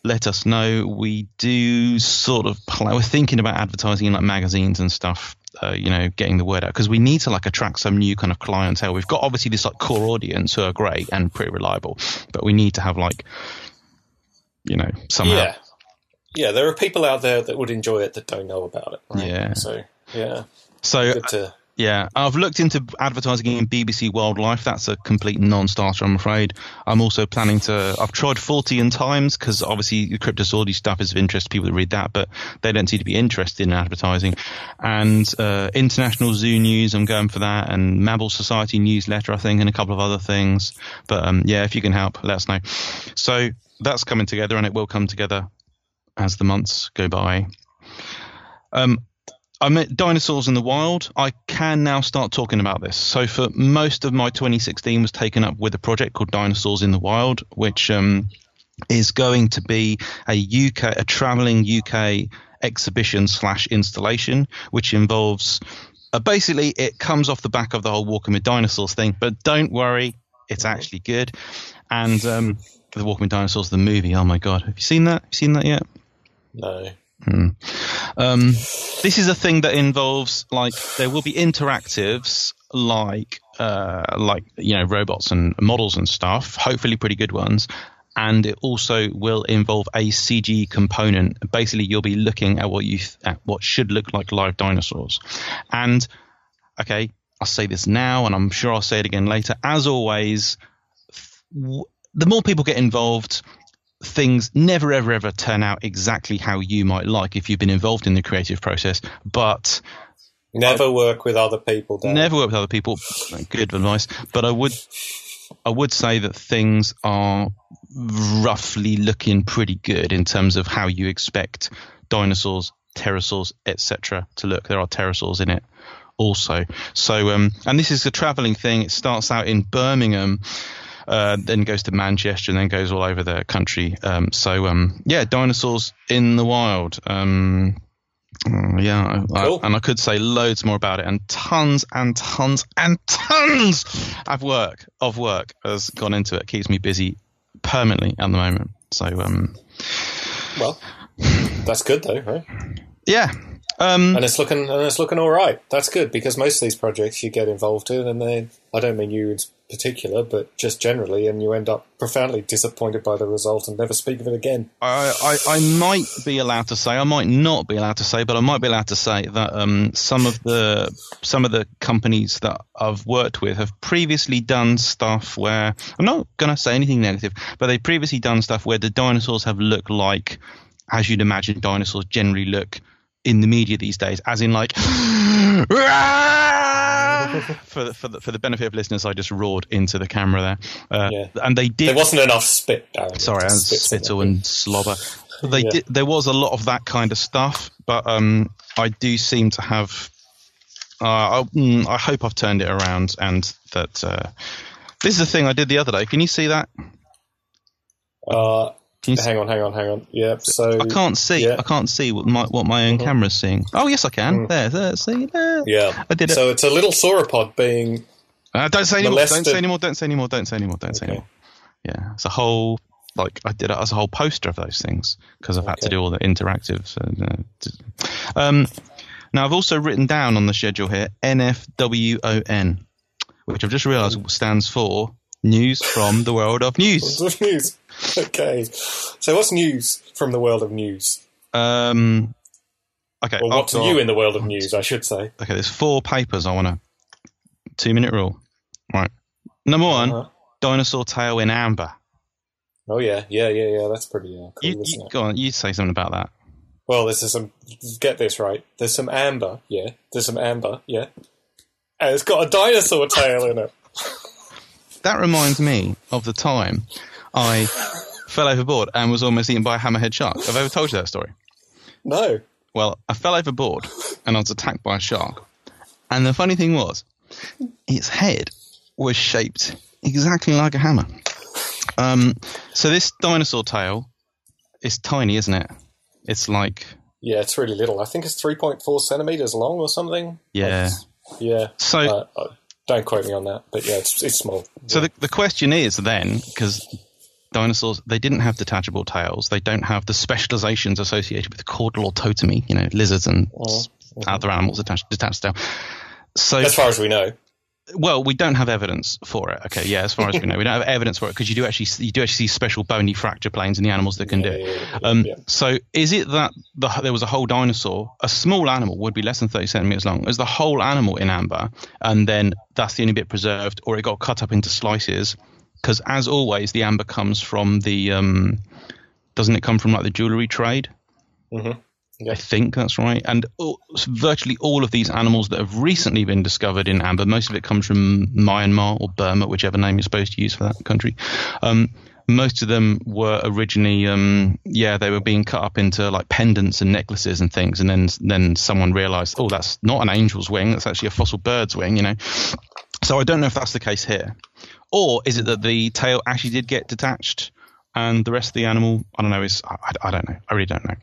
Speaker 2: let us know. We do sort of play, we're thinking about advertising in like magazines and stuff. Uh, you know, getting the word out because we need to like attract some new kind of clientele. We've got obviously this like core audience who are great and pretty reliable, but we need to have like, you know, somehow
Speaker 1: yeah yeah, there are people out there that would enjoy it that don't know about it. Right?
Speaker 2: Yeah.
Speaker 1: So yeah.
Speaker 2: So to... yeah, I've looked into advertising in BBC Wildlife. That's a complete non-starter, I'm afraid. I'm also planning to. I've tried Fortean Times because obviously the cryptozoology stuff is of interest to people that read that, but they don't seem to be interested in advertising. And uh, International Zoo News, I'm going for that, and Mabel Society newsletter, I think, and a couple of other things. But um, yeah, if you can help, let us know. So that's coming together, and it will come together as the months go by. Um, I met dinosaurs in the wild. I can now start talking about this. So for most of my 2016 was taken up with a project called Dinosaurs in the Wild, which um, is going to be a UK, a traveling UK exhibition slash installation, which involves uh, basically it comes off the back of the whole Walking with Dinosaurs thing. But don't worry, it's actually good. And um, the Walking with Dinosaurs, the movie. Oh my god, have you seen that? Have you seen that yet?
Speaker 1: No.
Speaker 2: Hmm. Um, this is a thing that involves like there will be interactives like uh, like you know robots and models and stuff. Hopefully, pretty good ones. And it also will involve a CG component. Basically, you'll be looking at what you th- at what should look like live dinosaurs. And okay, I'll say this now, and I'm sure I'll say it again later. As always, w- the more people get involved, things never ever ever turn out exactly how you might like if you've been involved in the creative process but
Speaker 1: Never work with other people. Dan.
Speaker 2: never work with other people. Good advice. But i would i would say that things are roughly looking pretty good in terms of how you expect dinosaurs pterosaurs etc to look. There are pterosaurs in it also. So um and this is a traveling thing. It starts out in birmingham uh, then goes to Manchester and then goes all over the country. Um, so um, yeah, dinosaurs in the wild. Um, uh, yeah,
Speaker 1: Cool.
Speaker 2: I, and I could say loads more about it, and tons and tons and tons of work of work has gone into it. Keeps me busy permanently at the moment. So um,
Speaker 1: Well, that's good though, right?
Speaker 2: yeah, um,
Speaker 1: And it's looking and it's looking all right. That's good because most of these projects you get involved in, and they I don't mean you in particular, but just generally, and you end up profoundly disappointed by the result and never speak of it again.
Speaker 2: I, I, I might be allowed to say, I might not be allowed to say, but I might be allowed to say that um, some of the some of the companies that I've worked with have previously done stuff where I'm not going to say anything negative, but they've previously done stuff where the dinosaurs have looked like, as you'd imagine, dinosaurs generally look in the media these days, as in like. for the, for the for the benefit of listeners, I just roared into the camera there, uh,
Speaker 1: Yeah.
Speaker 2: and they did
Speaker 1: There wasn't enough spit. Darren.
Speaker 2: sorry, and
Speaker 1: Spit's in
Speaker 2: spittle and slobber. They
Speaker 1: Yeah.
Speaker 2: did, there was a lot of that kind of stuff, but um, I do seem to have. Uh, I, mm, I hope I've turned it around, and that uh, this is the thing I did the other day. Can you see that?
Speaker 1: Uh,
Speaker 2: Can you see?
Speaker 1: Hang on, hang on, hang on. Yeah. So
Speaker 2: I can't see.
Speaker 1: Yeah.
Speaker 2: I can't see what my what my own
Speaker 1: Mhm.
Speaker 2: camera's seeing. Oh yes, I can.
Speaker 1: Mm.
Speaker 2: There, there. See there.
Speaker 1: Yeah.
Speaker 2: I did it.
Speaker 1: So it's a little sauropod being
Speaker 2: Uh, don't say anymore. Don't say anymore. Don't say anymore. Don't say anymore. Don't say
Speaker 1: Okay.
Speaker 2: anymore. Yeah, it's a whole like I did it as a whole poster of those things because I've had to do all the interactives. And, uh, um, now I've also written down on the schedule here NFWON, which I've just realised stands for News from the World of News.
Speaker 1: News? Okay. So what's news from the world of news?
Speaker 2: Um, okay,
Speaker 1: Or what's new in the world of news, I should say.
Speaker 2: Okay, there's four papers I want to. Two minute rule. Right. Number one,
Speaker 1: Uh-huh.
Speaker 2: dinosaur tail in amber.
Speaker 1: Oh yeah, yeah, yeah, yeah. That's pretty uh, cool,
Speaker 2: You, you, go on, you say something about that.
Speaker 1: Well, this is some. Get this right. There's some amber. Yeah. There's some amber. Yeah. And it's got a dinosaur tail in it.
Speaker 2: That reminds me of the time I fell overboard and was almost eaten by a hammerhead shark. Have I ever told you that story?
Speaker 1: No.
Speaker 2: Well, I fell overboard and I was attacked by a shark. And the funny thing was, its head was shaped exactly like a hammer. Um, so this dinosaur tail is tiny, isn't it? It's like,
Speaker 1: Yeah, it's really little. I think it's 3.4 centimeters long or something.
Speaker 2: yeah.
Speaker 1: Yeah.
Speaker 2: So
Speaker 1: Uh, uh, don't quote me on that, but yeah, it's, it's small.
Speaker 2: So the, the question is then, because dinosaurs, they didn't have detachable tails. They don't have the specializations associated with caudal autotomy, you know, lizards and s- other animals attached, detached tail. So,
Speaker 1: as far as we know.
Speaker 2: well, we don't have evidence for it. Okay, yeah, as far as we know, we don't have evidence for it because you do actually you do actually see special bony fracture planes in the animals that can do it.
Speaker 1: yeah, yeah,
Speaker 2: Um,
Speaker 1: yeah.
Speaker 2: So, is it that the, there was a whole dinosaur, a small animal would be less than 30 centimeters long, as the whole animal in amber, and then that's the only bit preserved, or it got cut up into slices? Because, as always, the amber comes from the, um, doesn't it come from like the jewelry trade?
Speaker 1: Mhm. Yeah.
Speaker 2: I think that's right. And all, virtually all of these animals that have recently been discovered in amber, most of it comes from Myanmar or Burma, whichever name you're supposed to use for that country. Um, most of them were originally, um, yeah, they were being cut up into like pendants and necklaces and things, and then then someone realised, oh, that's not an angel's wing, that's actually a fossil bird's wing, you know. So I don't know if that's the case here, or is it that the tail actually did get detached and the rest of the animal, I don't know, is I, I- don't know, I really don't know.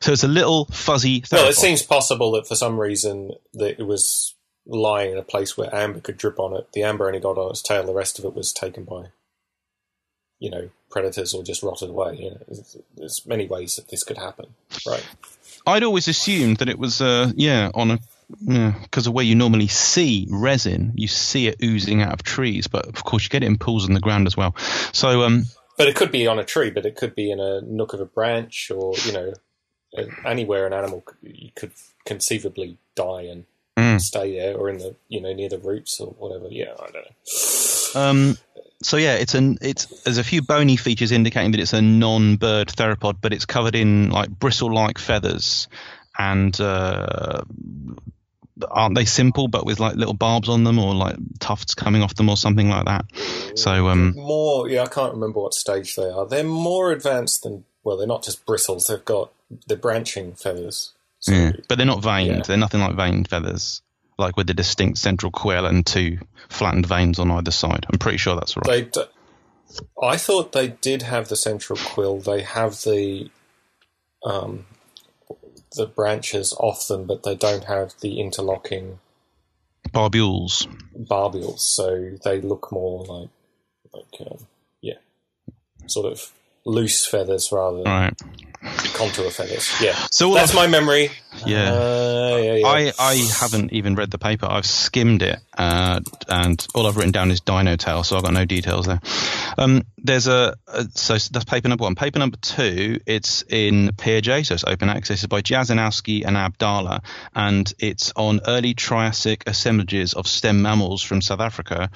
Speaker 2: So it's a little fuzzy.
Speaker 1: Well, it seems possible that for some reason that it was lying in a place where amber could drip on it. The amber only got on its tail. The rest of it was taken by, you know, predators or just rotted away. You know, there's, there's many ways that this could happen, right?
Speaker 2: I'd always assumed that it was, uh, yeah, on a because the way you normally see resin, you see it oozing out of trees, but of course you get it in pools in the ground as well. So, um,
Speaker 1: but it could be on a tree, but it could be in a nook of a branch, or you know, anywhere an animal could conceivably die and mm. stay there, or in the you know near the roots or whatever. Yeah, I don't know.
Speaker 2: Um, so yeah, it's an it's there's a few bony features indicating that it's a non-bird theropod, but it's covered in like bristle-like feathers, and uh, aren't they simple but with like little barbs on them or like tufts coming off them or something like that? So um,
Speaker 1: more yeah, I can't remember what stage they are. They're more advanced than well, they're not just bristles. They've got the branching feathers.
Speaker 2: So, yeah, but they're not veined. Yeah. They're nothing like veined feathers like with the distinct central quill and two flattened veins on either side. I'm pretty sure that's right.
Speaker 1: D- I thought they did have the central quill. They have the um, the branches off them, but they don't have the interlocking
Speaker 2: barbules.
Speaker 1: Barbules, so they look more like like um, yeah, sort of loose feathers rather than
Speaker 2: right.
Speaker 1: Contour feathers. Yeah, so that's my memory.
Speaker 2: Yeah. Uh, yeah, yeah. I, I haven't even read the paper. I've skimmed it, uh, and all I've written down is Dino Tail, so I've got no details there. Um, there's a, a, so that's paper number one. Paper number two, it's in PeerJ, so it's open access. It's by Jasinoski and Abdala, and it's on early Triassic assemblages of stem mammals from South Africa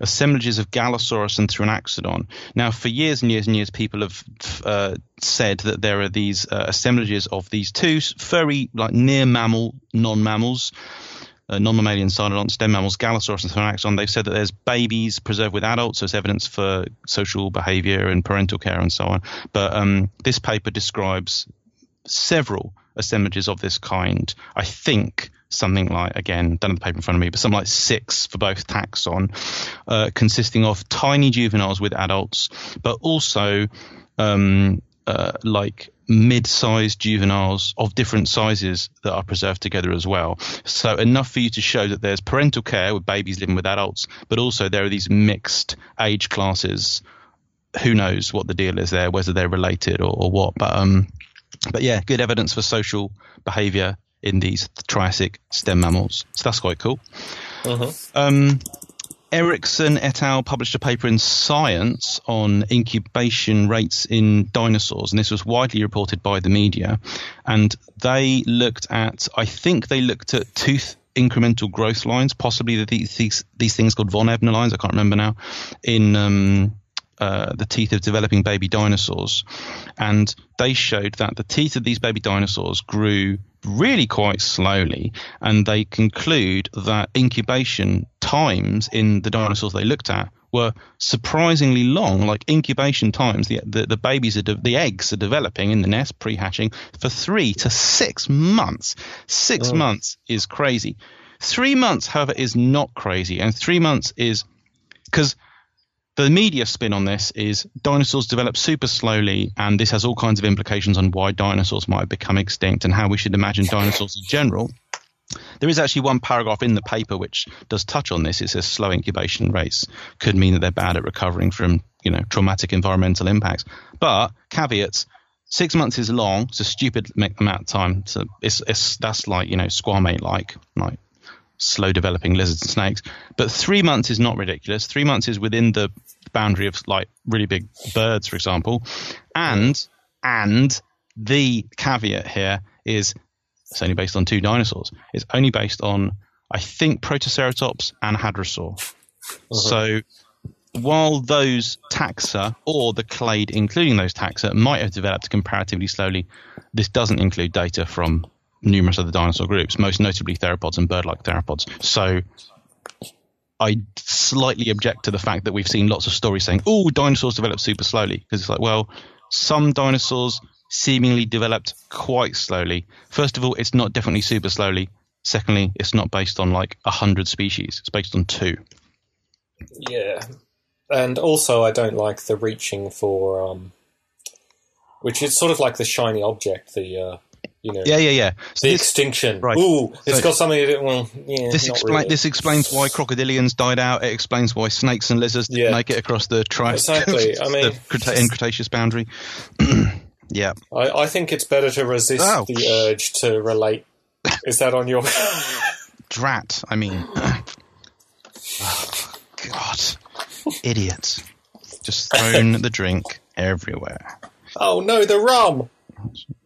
Speaker 2: assemblages of Galesaurus and Thrinaxodon. Now, for years and years and years, people have uh, said that there are these uh, assemblages of these two furry, like near mammal, non mammals. Uh, non-mammalian cynodont stem mammals, Galesaurus and Thrinaxodon, they've said that there's babies preserved with adults as evidence for social behavior and parental care and so on. But um, this paper describes several assemblages of this kind. I think something like again don't have the paper in front of me but something like six for both taxon uh, consisting of tiny juveniles with adults but also um, uh, like mid-sized juveniles of different sizes that are preserved together as well so enough for you to show that there's parental care with babies living with adults but also there are these mixed age classes who knows what the deal is there whether they're related or, or what but um but yeah good evidence for social behavior in these Triassic stem mammals. So that's quite cool. Uh-huh. Um, Erickson et al. published a paper in Science on incubation rates in dinosaurs, and this was widely reported by the media. And they looked at, I think they looked at tooth incremental growth lines, possibly these, these, these things called von Ebner lines, I can't remember now, in um, uh, the teeth of developing baby dinosaurs. And they showed that the teeth of these baby dinosaurs grew really quite slowly, and they conclude that incubation times in the dinosaurs they looked at were surprisingly long. Like incubation times, the the, the babies are de- the eggs are developing in the nest pre-hatching for three to six months. Six oh. months is crazy. Three months, however, is not crazy, and three months is because the media spin on this is dinosaurs develop super slowly, and this has all kinds of implications on why dinosaurs might have become extinct and how we should imagine dinosaurs in general. There is actually one paragraph in the paper which does touch on this. It says slow incubation rates could mean that they're bad at recovering from, you know, traumatic environmental impacts. But caveats: six months is long. It's a stupid amount of time. It's, it's that's like you know squamate like like slow developing lizards and snakes. But three months is not ridiculous. Three months is within the boundary of like really big birds, for example. And and the caveat here is it's only based on two dinosaurs. It's only based on I think Protoceratops and Hadrosaur. Uh-huh. So while those taxa or the clade including those taxa might have developed comparatively slowly, this doesn't include data from numerous other dinosaur groups, most notably theropods and bird-like theropods. So I slightly object to the fact that we've seen lots of stories saying, "Oh, dinosaurs developed super slowly," because it's like, well, some dinosaurs seemingly developed quite slowly. First of all, it's not definitely super slowly. Secondly, it's not based on like a hundred species. It's based on two.
Speaker 1: Yeah, and also I don't like the reaching for, um, which is sort of like the shiny object, the uh, You know,
Speaker 2: Yeah, yeah, yeah. So
Speaker 1: the
Speaker 2: this,
Speaker 1: extinction.
Speaker 2: right.
Speaker 1: Ooh, it's
Speaker 2: So-
Speaker 1: got something. That, well, yeah,
Speaker 2: this, expla-
Speaker 1: really.
Speaker 2: this explains why crocodilians died out. It explains why snakes and lizards didn't make it across the tri-
Speaker 1: Exactly. I mean-
Speaker 2: the in Cretaceous boundary. yeah.
Speaker 1: I, I think it's better to resist
Speaker 2: Oh.
Speaker 1: the urge to relate. Is that on your?
Speaker 2: Drat. I mean, oh, God, idiots! Just thrown the drink everywhere.
Speaker 1: oh no, the rum.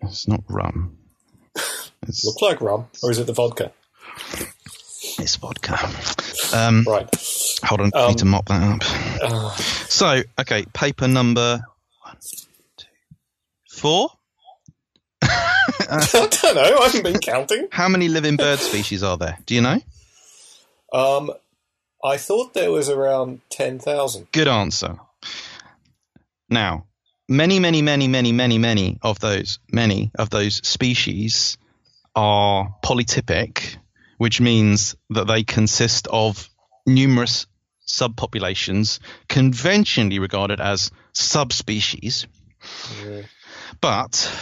Speaker 2: It's not rum. It's,
Speaker 1: Looks like rum, or is it the vodka?
Speaker 2: it's vodka. Um,
Speaker 1: Right.
Speaker 2: hold on, I
Speaker 1: Um,
Speaker 2: need to mop that up.
Speaker 1: Uh,
Speaker 2: So, okay, paper number one, two, four.
Speaker 1: I don't know. I haven't been counting.
Speaker 2: How many living bird species are there? Do you know?
Speaker 1: Um, I thought there was around ten thousand.
Speaker 2: Good answer. Now, many, many, many, many, many, many of those, many of those species are polytypic, which means that they consist of numerous subpopulations conventionally regarded as subspecies. But,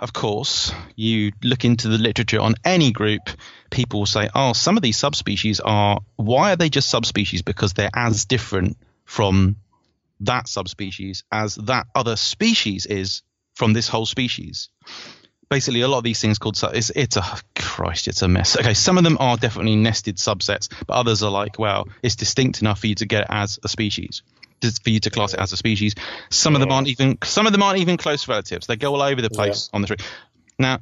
Speaker 2: of course, you look into the literature on any group, people will say, oh, some of these subspecies are, why are they just subspecies? Because they're as different from that subspecies as that other species is from this whole species. Basically, a lot of these things called it's it's a Christ, it's a mess. Okay, some of them are definitely nested subsets, but others are like, well, it's distinct enough for you to get it as a species, for you to class it as a species. Some of them aren't even some of them aren't even close relatives. They go all over the place on the tree. Now,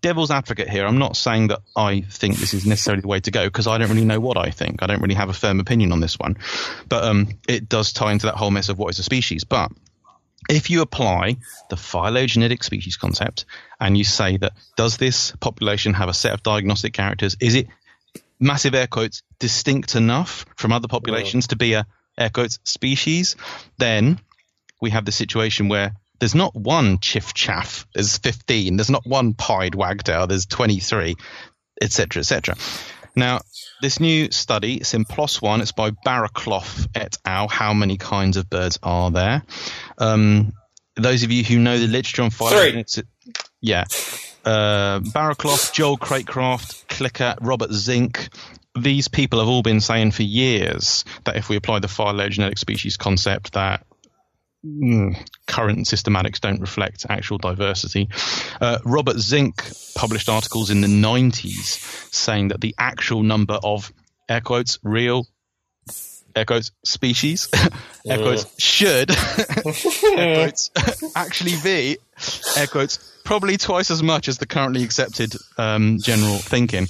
Speaker 2: devil's advocate here. I'm not saying that I think this is necessarily the way to go because I don't really know what I think. I don't really have a firm opinion on this one, but um, it does tie into that whole mess of what is a species. But if you apply the phylogenetic species concept and you say that does this population have a set of diagnostic characters? Is it massive air quotes distinct enough from other populations to be a air quotes species? Then we have the situation where there's not one chiff chaff, there's 15. There's not one pied wagtail, there's 23, etc., etc. Now, this new study, it's in PLOS one, it's by Barrowclough et al. How many kinds of birds are there? Um, those of you who know the literature on phylogenetics, yeah, uh, Barrowclough, Joel Cracraft, Klicka, Robert Zink. These people have all been saying for years that if we apply the phylogenetic species concept, that current systematics don't reflect actual diversity. Uh, Robert Zink published articles in the 90s saying that the actual number of air quotes real air quotes species air quotes should air quotes actually be air quotes probably twice as much as the currently accepted um, general thinking.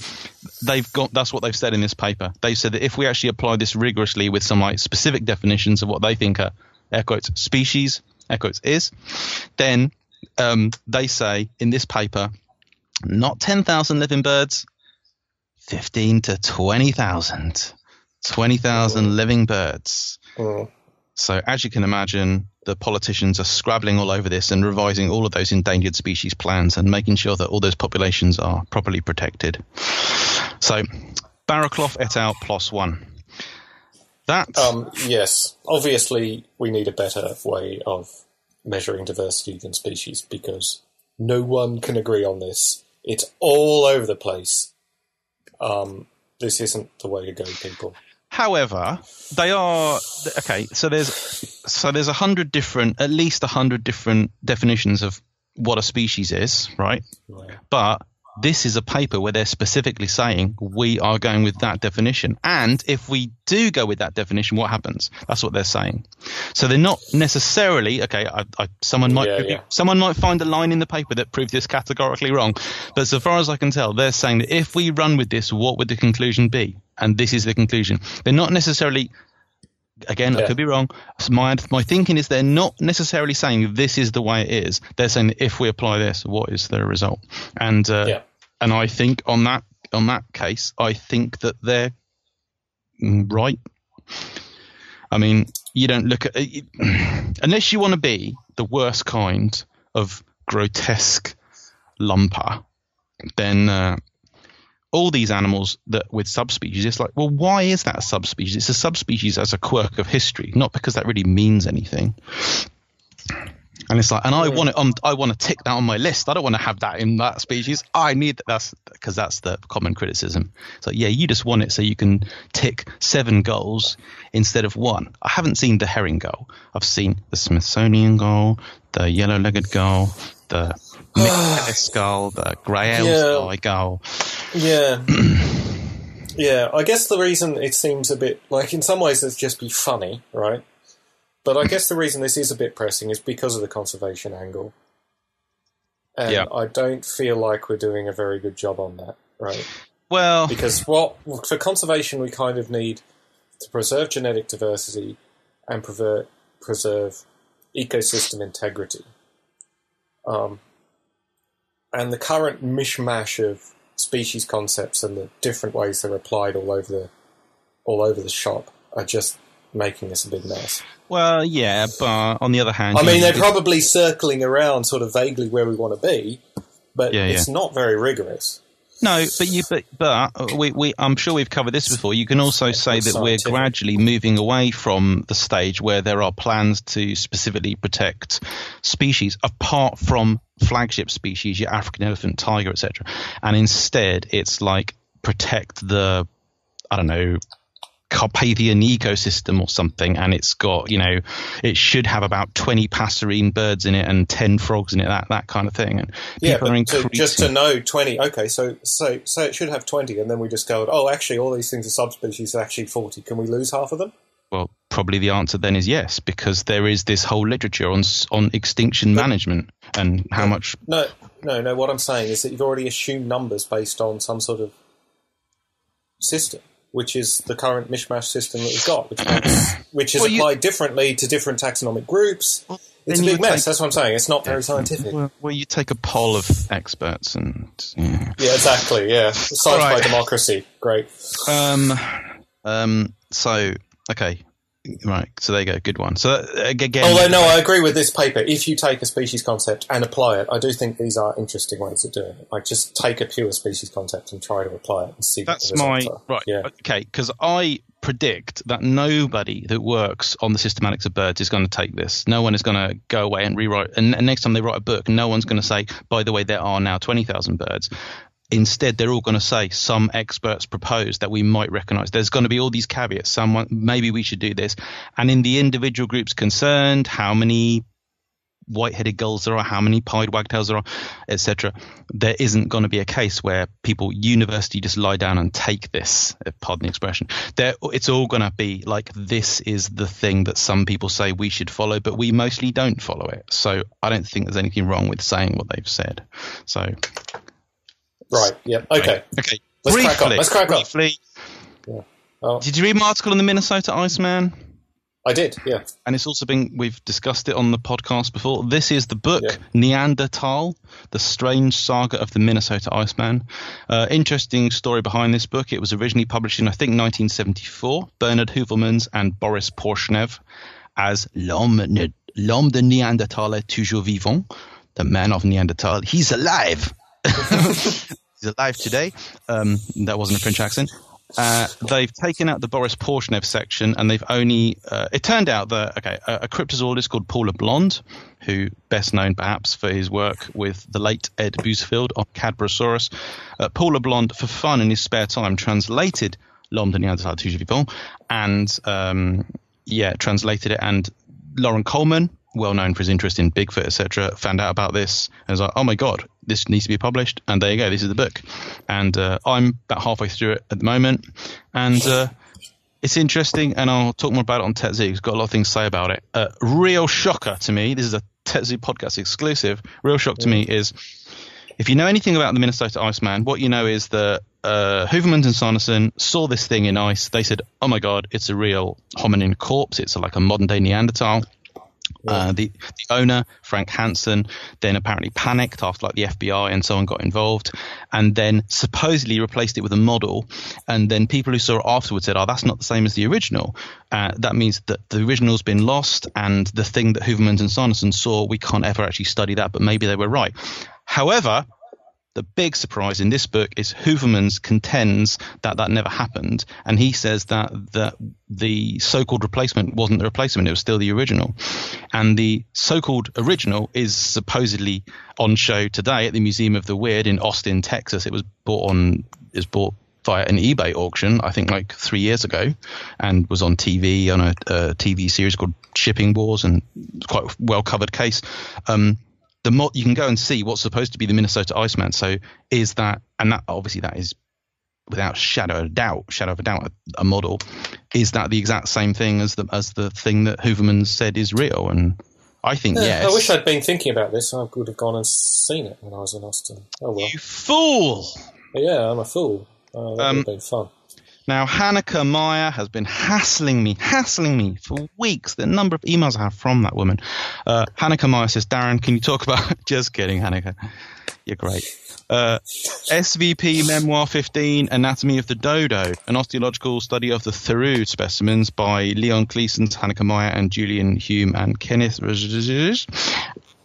Speaker 2: They've got that's what they've said in this paper. They've said that if we actually apply this rigorously with some like specific definitions of what they think are air quotes species air quotes is then um, they say in this paper not 10,000 living birds 15 to 20,000 20,000 living birds
Speaker 1: Mm.
Speaker 2: so as you can imagine, the politicians are scrabbling all over this and revising all of those endangered species plans and making sure that all those populations are properly protected. So, Barrowclough et al. PLOS one. That
Speaker 1: Um, yes, obviously we need a better way of measuring diversity than species because no one can agree on this. It's all over the place. Um, this isn't the way to go, people.
Speaker 2: However, they are okay. So there's so there's a hundred different, at least a hundred different definitions of what a species is, right? But this is a paper where they're specifically saying we are going with that definition, and if we do go with that definition, what happens? That's what they're saying. So they're not necessarily okay. I, I, someone might
Speaker 1: Yeah, yeah.
Speaker 2: someone might find a line in the paper that proves this categorically wrong, but so far as I can tell, they're saying that if we run with this, what would the conclusion be? And this is the conclusion. They're not necessarily again, I could be wrong. So my my thinking is they're not necessarily saying this is the way it is. They're saying if we apply this, what is the result? And uh,
Speaker 1: Yeah.
Speaker 2: And I think on that on that case, I think that they're right. I mean, you don't look at unless you want to be the worst kind of grotesque lumper, then uh, all these animals that with subspecies, it's like, well, why is that a subspecies? It's a subspecies as a quirk of history, not because that really means anything. And it's like, and I want it on. I want to tick that on my list. I don't want to have that in that species. I need that. That's because that's the common criticism. So yeah, you just want it so you can tick seven goals instead of one. I haven't seen the herring gull. I've seen the Smithsonian gull, the yellow-legged gull, the mixed gull, the grey
Speaker 1: Yeah.
Speaker 2: gull.
Speaker 1: Yeah. yeah, I guess the reason it seems a bit like in some ways it's just be funny, right? But I guess the reason this is a bit pressing is because of the conservation angle. And
Speaker 2: Yeah.
Speaker 1: I don't feel like we're doing a very good job on that, right?
Speaker 2: Well,
Speaker 1: Because what for conservation we kind of need to preserve genetic diversity and prever- preserve ecosystem integrity. Um, and the current mishmash of species concepts and the different ways they're applied all over the all over the shop are just making this a big mess.
Speaker 2: well, yeah, but on the other hand,
Speaker 1: I mean, they're probably circling around sort of vaguely where we want to be, but
Speaker 2: Yeah,
Speaker 1: it's
Speaker 2: yeah.
Speaker 1: not very rigorous.
Speaker 2: No, but you, but, but uh, we, we, I'm sure we've covered this before. You can also say that we're gradually moving away from the stage where there are plans to specifically protect species apart from flagship species, your African elephant, tiger, etc. And instead, it's like protect the, I don't know, Carpathian ecosystem or something, and it's got, you know, it should have about 20 passerine birds in it and 10 frogs in it, that, that kind of thing. And
Speaker 1: Yeah, to, just to know twenty. Okay, so so so it should have twenty, and then we just go, oh, actually, all these things are subspecies. are Actually, forty. Can we lose half of them?
Speaker 2: Well, probably the answer then is yes, because there is this whole literature on on extinction management and how much.
Speaker 1: No, no, no. What I'm saying is that you've already assumed numbers based on some sort of system, which is the current mishmash system that we've got, which makes, which is
Speaker 2: Well, you-
Speaker 1: applied differently to different taxonomic groups. it's a big mess.
Speaker 2: take-
Speaker 1: That's what I'm saying. It's not very scientific.
Speaker 2: Well, well, you take a poll of experts and. Yeah.
Speaker 1: Yeah, exactly. Yeah, science by democracy. Great.
Speaker 2: Um. Um. So okay. Right. So there you go. Good one. So uh, again.
Speaker 1: Although, no, I agree with this paper. If you take a species concept and apply it, I do think these are interesting ways of doing it. Like, just take a pure species concept and try to apply it and see
Speaker 2: That's my
Speaker 1: are.
Speaker 2: right.
Speaker 1: Yeah.
Speaker 2: Okay, because I predict that nobody that works on the systematics of birds is going to take this. No one is going to go away and rewrite. And, and next time they write a book, no one's going to say, "By the way, there are now twenty thousand birds." Instead, they're all going to say some experts propose that we might recognise. There's going to be all these caveats. Someone maybe we should do this, and in the individual groups concerned, how many white-headed gulls there are, how many pied wagtails there are, etc. There isn't going to be a case where people university just lie down and take this. Pardon the expression. There, it's all going to be like this is the thing that some people say we should follow, but we mostly don't follow it. So I don't think there's anything wrong with saying what they've said. So
Speaker 1: Right. Yeah. Okay.
Speaker 2: okay,
Speaker 1: Let's
Speaker 2: briefly,
Speaker 1: crack on. Let's crack on.
Speaker 2: briefly,
Speaker 1: Oh,
Speaker 2: Did you read my article on the Minnesota Iceman?
Speaker 1: I did. Yeah.
Speaker 2: and it's also been we've discussed it on the podcast before. This is the book
Speaker 1: Yeah.
Speaker 2: Neanderthal: The Strange Saga of the Minnesota Iceman. Uh, interesting story behind this book. It was originally published in I think 1974. Bernard Heuvelmans and Boris Porshnev as l'homme, ne- l'homme de Neanderthal est toujours vivant, the man of Neanderthal. He's alive. He's alive today. Um, that wasn't a French accent. Uh, they've taken out the Boris Porshnev section, and they've only. Uh, it turned out that okay, a, a cryptozoologist called Paul LeBlond, who best known perhaps for his work with the late Ed Bousfield on Cadborosaurus, uh, Paula for fun in his spare time, translated L'homme de Neanderthal vivant, and um, yeah, translated it. And Loren Coleman, well known for his interest in Bigfoot, etc., found out about this and was like, "Oh my god, this needs to be published." And there you go, this is the book. And uh, I'm about halfway through it at the moment, and uh, it's interesting. And I'll talk more about it on TechZ. It's got a lot of things to say about it. Uh, real shocker to me. This is a TechZ podcast exclusive. Real shock to me is if you know anything about the Minnesota Iceman, what you know is that uh, Heuvelmans and Sanderson saw this thing in ice. They said, "Oh my god, it's a real hominin corpse. It's like a modern day Neanderthal." Uh, the the owner Frank Hansen then apparently panicked after like the FBI and so on got involved, and then supposedly replaced it with a model. And then people who saw it afterwards said, "Oh, that's not the same as the original." Uh, that means that the original's been lost, and the thing that Heuvelmans and Sanderson saw, we can't ever actually study that. But maybe they were right. However, the big surprise in this book is Heuvelmans contends that that never happened, and he says that that the so-called replacement wasn't the replacement; it was still the original, and the so-called original is supposedly on show today at the Museum of the Weird in Austin, Texas. It was bought on is bought via an eBay auction, I think like three years ago, and was on TV on a, a TV series called Shipping Wars, and quite well covered case. Um, the mo- you can go and see what's supposed to be the Minnesota Iceman. So is that, and that obviously that is without shadow of a doubt, shadow of a doubt, a, a model. Is that the exact same thing as the as the thing that Heuvelman said is real? And I think
Speaker 1: Yeah,
Speaker 2: yes.
Speaker 1: I wish I'd been thinking about this. I would have gone and seen it when I was in Austin. Oh well.
Speaker 2: you fool!
Speaker 1: But yeah, I'm a fool. Uh, that
Speaker 2: Um,
Speaker 1: would have been fun.
Speaker 2: Now, Hanneke Meijer has been hassling me, hassling me for weeks. The number of emails I have from that woman. Uh, Hanneke Meijer says, Darren, can you talk about. Just kidding, Hanneke. You're great. Uh, SVP Memoir 15 Anatomy of the Dodo, an osteological study of the Thirioux specimens by Leon Claessens, Hanneke Meijer, and Julian Hume and Kenneth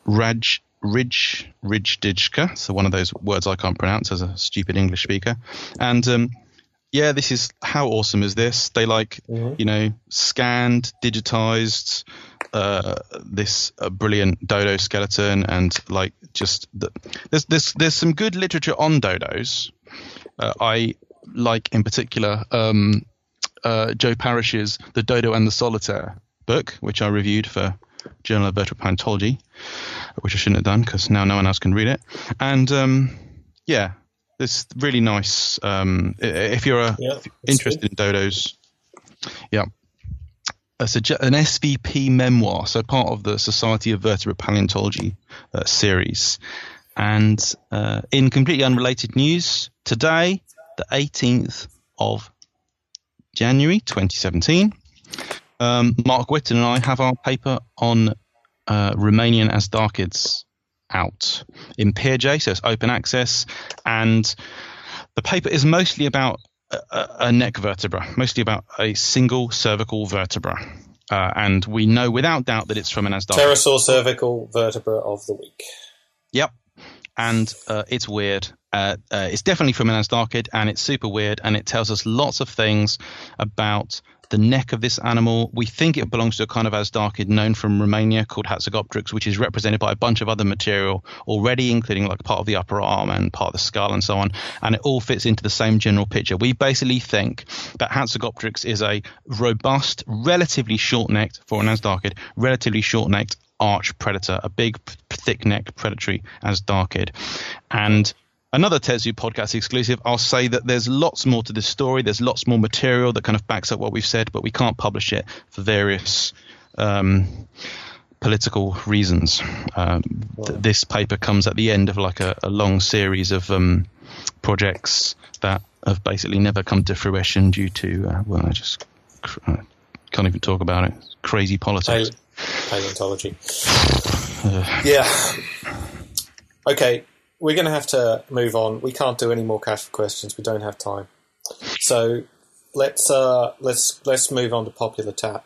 Speaker 2: Raj. Ridge Ridgedijka, so one of those words I can't pronounce as a stupid English speaker, and um, yeah, this is how awesome is this? They like
Speaker 1: Mhm.
Speaker 2: you know scanned, digitized uh, this uh, brilliant dodo skeleton, and like just the, there's there's there's some good literature on dodos. Uh, I like in particular um, uh, Joe Parish's The Dodo and the Solitaire book, which I reviewed for Journal of Vertebrate Paleontology, which I shouldn't have done because now no one else can read it. And um, yeah, it's really nice. Um, if you're a,
Speaker 1: Yeah,
Speaker 2: interested in dodos, yeah. A an SVP memoir, so part of the Society of Vertebrate Paleontology uh, series. And uh, in completely unrelated news, today, the 18th of January 2017, um, Mark Witton and I have our paper on uh, Romanian Azhdarchids out in PeerJ, so it's open access. And the paper is mostly about a, a- neck vertebra, mostly about a single cervical vertebra. Uh, and we know without doubt that it's from an Azhdarchid.
Speaker 1: Pterosaur cervical vertebra of the week.
Speaker 2: Yep. And uh, it's weird. Uh, uh, it's definitely from an Azhdarchid, and it's super weird, and it tells us lots of things about the neck of this animal. We think it belongs to a kind of Azhdarchid known from Romania called Hatzegopteryx, which is represented by a bunch of other material already, including like part of the upper arm and part of the skull and so on. And it all fits into the same general picture. We basically think that Hatzegopteryx is a robust, relatively short-necked, for an Azhdarchid, relatively short-necked arch predator, a big, thick-necked predatory Azhdarchid. And another TetZoo podcast exclusive, I'll say that there's lots more to this story. There's lots more material that kind of backs up what we've said, but we can't publish it for various um, political reasons. Um, th- this paper comes at the end of like a, a long series of um, projects that have basically never come to fruition due to, uh, well, I just cr- uh, can't even talk about it. Crazy politics.
Speaker 1: Pale- paleontology. yeah. Okay, we're going to have to move on. We can't do any more cash for questions. We don't have time. So let's uh, let's let's move on to popular tap.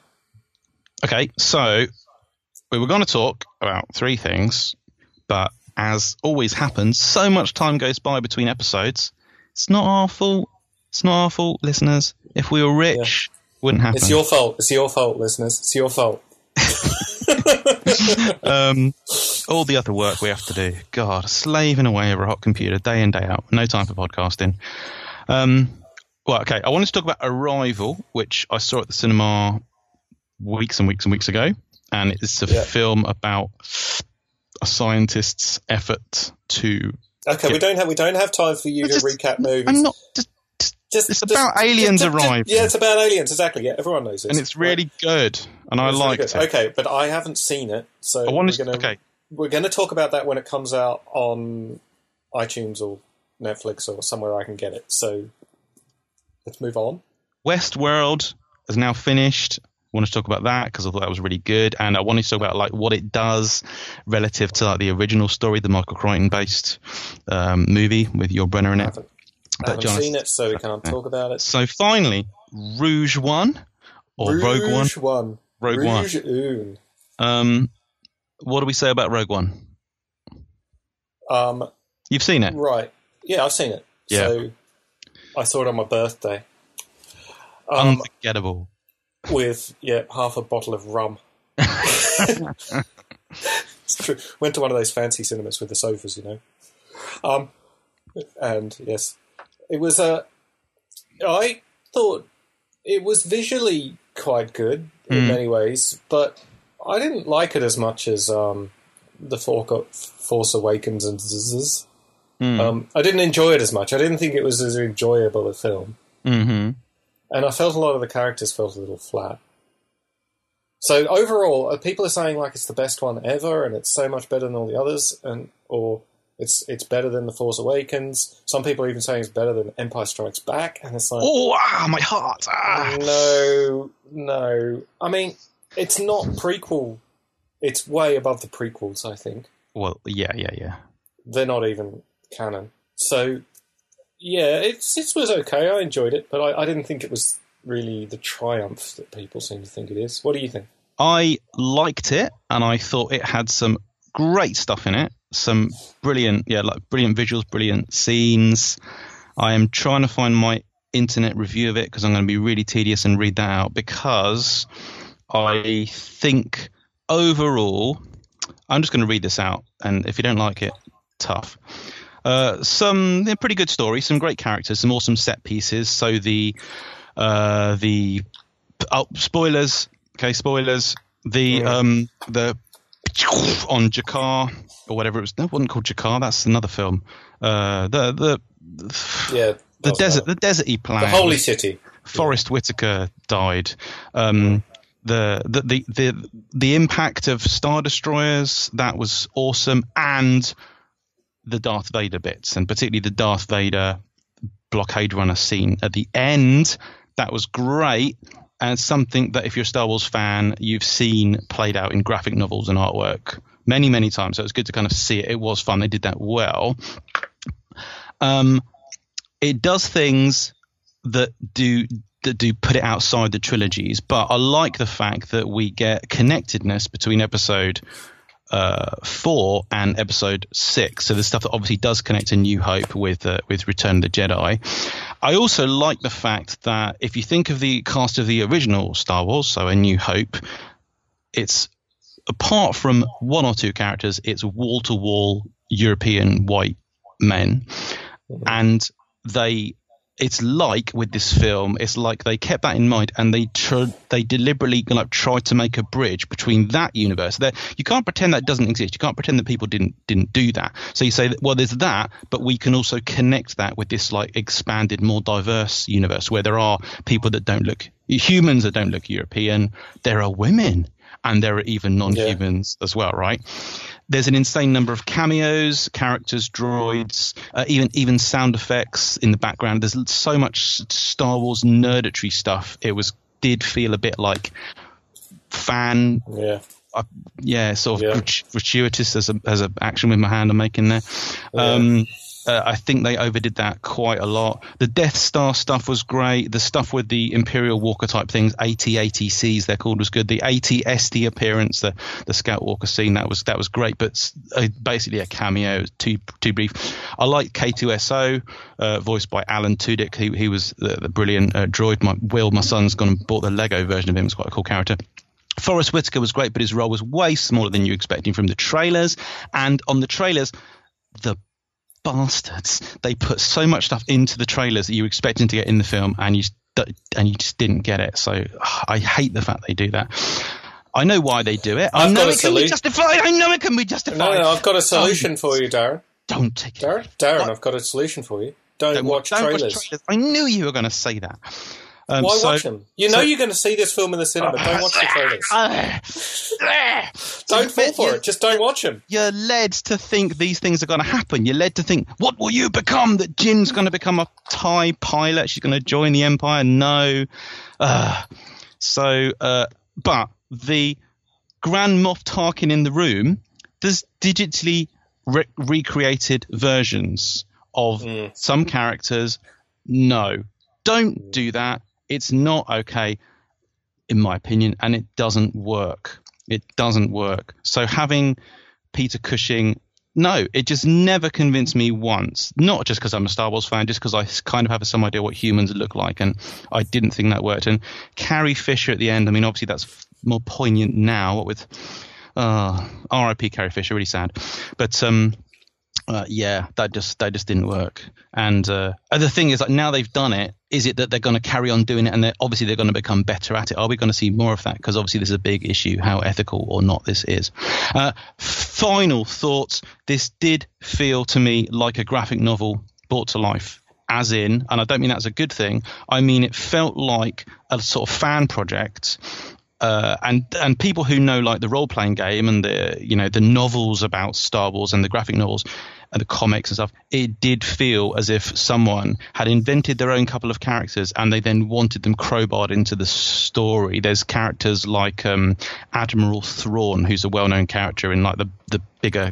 Speaker 2: Okay, so we were going to talk about three things, but as always happens, so much time goes by between episodes. It's not our fault. It's not our fault, listeners. If we were rich, wouldn't happen.
Speaker 1: It's your fault. It's your fault, listeners. It's your fault.
Speaker 2: um, all the other work we have to do. God, slaving away over a hot computer day in day out. No time for podcasting. Um, well, okay. I wanted to talk about Arrival, which I saw at the cinema weeks and weeks and weeks ago, and it's a
Speaker 1: Yeah.
Speaker 2: film about a scientist's effort to.
Speaker 1: Okay, we don't have we don't have time for you to
Speaker 2: just-
Speaker 1: recap movies.
Speaker 2: I'm not. Just,
Speaker 1: Just,
Speaker 2: it's
Speaker 1: just-
Speaker 2: about aliens
Speaker 1: just-
Speaker 2: arriving.
Speaker 1: Yeah, it's about aliens. Exactly. Yeah, everyone knows this.
Speaker 2: and it's really good, and I
Speaker 1: really
Speaker 2: liked it.
Speaker 1: Okay, but I haven't seen it, so
Speaker 2: I wanted
Speaker 1: we're gonna
Speaker 2: Okay,
Speaker 1: we're gonna talk about that when it comes out on iTunes or Netflix or somewhere I can get it. So let's move on.
Speaker 2: Westworld is now finished. I wanted to talk about that because I thought that was really good, and I wanted to talk about like what it does relative to like the original story, the Michael Crichton based um, movie with Yul Brynner in
Speaker 1: I
Speaker 2: it.
Speaker 1: haven't, I haven't
Speaker 2: Jonathan-
Speaker 1: seen it, so we can't talk about it.
Speaker 2: So finally, Rouge One or Rogue One.
Speaker 1: Rouge One.
Speaker 2: Rogue One.
Speaker 1: Rouge One.
Speaker 2: Um, what do we say about Rogue One?
Speaker 1: Um,
Speaker 2: You've seen it.
Speaker 1: right. Yeah, I've seen it.
Speaker 2: Yeah.
Speaker 1: So I saw it on my birthday. Um,
Speaker 2: Unforgettable.
Speaker 1: with yeah half a bottle of rum. it's true. Went to one of those fancy cinemas with the sofas, you know. Um, and yes, it was a. I thought it was visually quite good in
Speaker 2: Mm.
Speaker 1: many ways, but I didn't like it as much as um, the Force Awakens and Zzz.
Speaker 2: Mm.
Speaker 1: Um, I didn't enjoy it as much. I didn't think it was as enjoyable a film
Speaker 2: hmm
Speaker 1: and I felt a lot of the characters felt a little flat. So overall, uh, people are saying like it's the best one ever, and it's so much better than all the others, and or it's it's better than the Force Awakens. Some people are even saying it's better than Empire Strikes Back, and it's like
Speaker 2: Oh, ah, my heart. Ah.
Speaker 1: no, no. I mean, it's not prequel. It's way above the prequels. I think
Speaker 2: Well, yeah, yeah, yeah.
Speaker 1: they're not even canon. So yeah, it's it was okay. I enjoyed it, but I, I didn't think it was really the triumph that people seem to think it is. What do you think?
Speaker 2: I liked it, and I thought it had some great stuff in it. Some brilliant, yeah, like brilliant visuals, brilliant scenes. I am trying to find my internet review of it because I'm going to be really tedious and read that out because I think overall, I'm just going to read this out, and if you don't like it, tough. Uh, some pretty good story, some great characters, some awesome set pieces. So the uh, the oh, spoilers. Okay, spoilers. The um the on Jakku or whatever it was. No, it wasn't called Jakku. That's another film. Uh, the the
Speaker 1: Yeah,
Speaker 2: the desert
Speaker 1: matter.
Speaker 2: the deserty planet.
Speaker 1: the holy city.
Speaker 2: Forest Whitaker died. Um, the, the the the the impact of Star Destroyers that was awesome, and the Darth Vader bits, and particularly the Darth Vader blockade runner scene at the end. That was great, and something that if you're a Star Wars fan, you've seen played out in graphic novels and artwork many many times. So it's good to kind of see it. It was fun. They did that well. Um, it does things that do that do put it outside the trilogies, but I like the fact that we get connectedness between episode uh, four and episode six. So the stuff that obviously does connect to New Hope with uh, with Return of the Jedi. I also like the fact that if you think of the cast of the original Star Wars, so A New Hope, it's apart from one or two characters, it's wall to wall European white men, and they. It's like with this film, it's like they kept that in mind and they tr- they deliberately like tried to make a bridge between that universe. That you can't pretend that doesn't exist. You can't pretend that people didn't didn't do that. So you say, that, well, there's that, but we can also connect that with this like expanded, more diverse universe where there are people that don't look humans that don't look European. There are women and there are even non-humans as well, right? There's an insane number of cameos, characters, droids, uh, even even sound effects in the background. There's so much Star Wars nerdetry stuff. It was did feel a bit like fan,
Speaker 1: Yeah,
Speaker 2: yeah, sort of
Speaker 1: Yeah.
Speaker 2: gratuitous as a as a action with my hand I'm making there. Um, uh, I think they overdid that quite a lot. The Death Star stuff was great. The stuff with the Imperial Walker type things, AT-ACTs they're called, was good. The AT-ST appearance, the the Scout Walker scene, that was that was great. But uh, basically a cameo, too too brief. I like K-2SO, uh, voiced by Alan Tudyk. He he was the, the brilliant uh, droid. My Will, my son's gone and bought the Lego version of him. It's quite a cool character. Forest Whitaker was great, but his role was way smaller than you expecting from the trailers. And on the trailers, the bastards they put so much stuff into the trailers that you were expecting to get in the film, and you and you just didn't get it. So I hate the fact they do that. I know why they do it. I
Speaker 1: I've
Speaker 2: know it can be justified. I know it can be justified.
Speaker 1: no, no, I've got a solution
Speaker 2: Don't-
Speaker 1: for you, Darren.
Speaker 2: Don't take it.
Speaker 1: Darren, Darren, I've got a solution for you. Don't,
Speaker 2: Don't
Speaker 1: watch
Speaker 2: don't
Speaker 1: trailers.
Speaker 2: Watch trailers. I knew you were going to say that. Um,
Speaker 1: Why
Speaker 2: so-
Speaker 1: watch them? You know
Speaker 2: so-
Speaker 1: you're going to see this film in the cinema. don't watch the trailers. Don't fall for it. Just don't watch them.
Speaker 2: you're led to think these things are going to happen. You're led to think, what will you become? That Jyn's going to become a TIE pilot. She's going to join the Empire. No. Uh, so, uh, but the Grand Moff Tarkin in the room does digitally re- recreated versions of
Speaker 1: Mm.
Speaker 2: some characters. No, don't do that. It's not okay, in my opinion, and it doesn't work. It doesn't work. So having Peter Cushing no, it just never convinced me once. Not just because I'm a Star Wars fan, just because I kind of have some idea what humans look like, and I didn't think that worked. And Carrie Fisher at the end, I mean, obviously that's more poignant now. What with uh, R.I.P. Carrie Fisher, really sad. But um, uh, yeah, that just that just didn't work. And uh, the thing is, like now they've done it, is it that they're going to carry on doing it, and they're, obviously they're going to become better at it? Are we going to see more of that? Because obviously this is a big issue, how ethical or not this is. Uh, final thoughts: This did feel to me like a graphic novel brought to life. As in, and I don't mean that as a good thing. I mean it felt like a sort of fan project uh, and and people who know like the role playing game and the you know the novels about Star Wars and the graphic novels, and the comics and stuff, it did feel as if someone had invented their own couple of characters and they then wanted them crowbarred into the story. There's characters like um, Admiral Thrawn, who's a well-known character in like the the bigger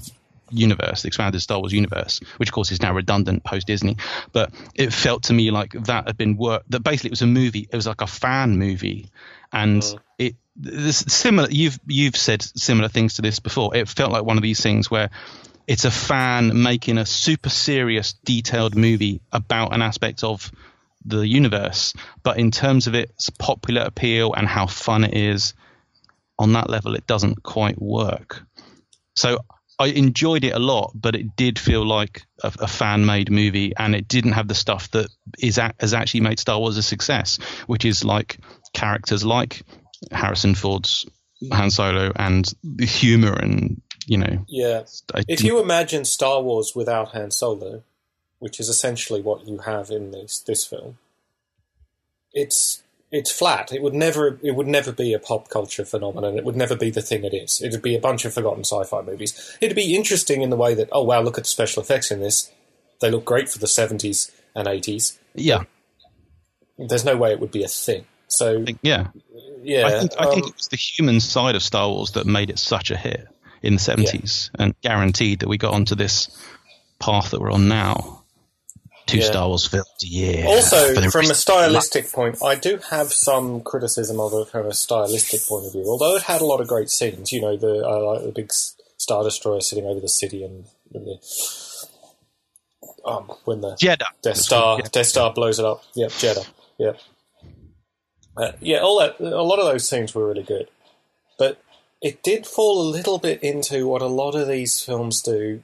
Speaker 2: universe, the expanded Star Wars universe, which of course is now redundant post Disney. But it felt to me like that had been work. That basically it was a movie. It was like a fan movie, and mm. it this similar. You've you've said similar things to this before. It felt like one of these things where it's a fan making a super serious, detailed movie about an aspect of the universe. But in terms of its popular appeal and how fun it is, on that level, it doesn't quite work. So I enjoyed it a lot, but it did feel like a, a fan made movie, and it didn't have the stuff that is a, has actually made Star Wars a success, which is like characters like Harrison Ford's Han Solo and the humor and you know.
Speaker 1: Yeah. I if you imagine Star Wars without Han Solo, which is essentially what you have in this this film, it's it's flat. It would never it would never be a pop culture phenomenon. It would never be the thing it is. It'd be a bunch of forgotten sci-fi movies. It'd be interesting in the way that oh wow, look at the special effects in this. They look great for the seventies and eighties.
Speaker 2: Yeah.
Speaker 1: There's no way it would be a thing. So
Speaker 2: yeah,
Speaker 1: yeah.
Speaker 2: I think, I think um, it was the human side of Star Wars that made it such a hit in the 70s yeah. and guaranteed that we got onto this path that we're on now. Two yeah. Star Wars films a year.
Speaker 1: Also, from a stylistic point, I do have some criticism of it from a stylistic point of view. Although it had a lot of great scenes, you know, the uh, like the big star destroyer sitting over the city and, and the um, when the
Speaker 2: Jedha.
Speaker 1: Death Star Death Star blows it up. Yep, Jedha. Yep. Uh, yeah, all that. A lot of those scenes were really good, it did fall a little bit into what a lot of these films do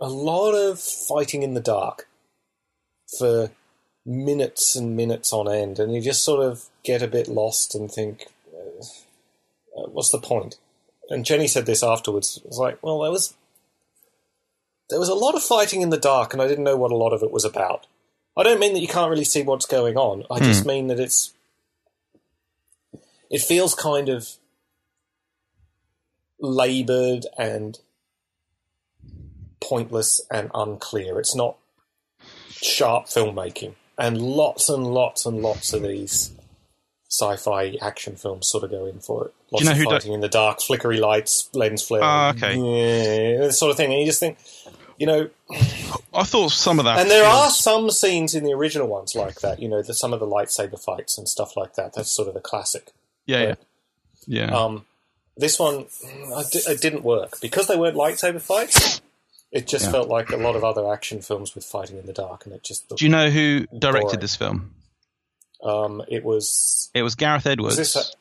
Speaker 1: a lot of fighting in the dark for minutes and minutes on end, and you just sort of get a bit lost and think, uh, what's the point? And Jenny said this afterwards. It was like, well, there was there was a lot of fighting in the dark, and I didn't know what a lot of it was about. I don't mean that you can't really see what's going on. I just hmm. mean that it's it feels kind of laboured and pointless and unclear. It's not sharp filmmaking. And lots and lots and lots of these sci-fi action films sort of go in for it. Lots you know of fighting in the dark, flickery lights, lens flare,
Speaker 2: uh, okay,
Speaker 1: yeah, that sort of thing. And you just think, you know,
Speaker 2: I thought some of that,
Speaker 1: and there are some scenes in the original ones like that. You know, the, some of the lightsaber fights and stuff like that. That's sort of the classic.
Speaker 2: Yeah, but, yeah, yeah.
Speaker 1: Um, this one, it didn't work because they weren't lightsaber fights. It just yeah. felt like a lot of other action films with fighting in the dark, and it just.
Speaker 2: Do you know who directed boring. this film?
Speaker 1: Um, it was.
Speaker 2: It was Gareth Edwards.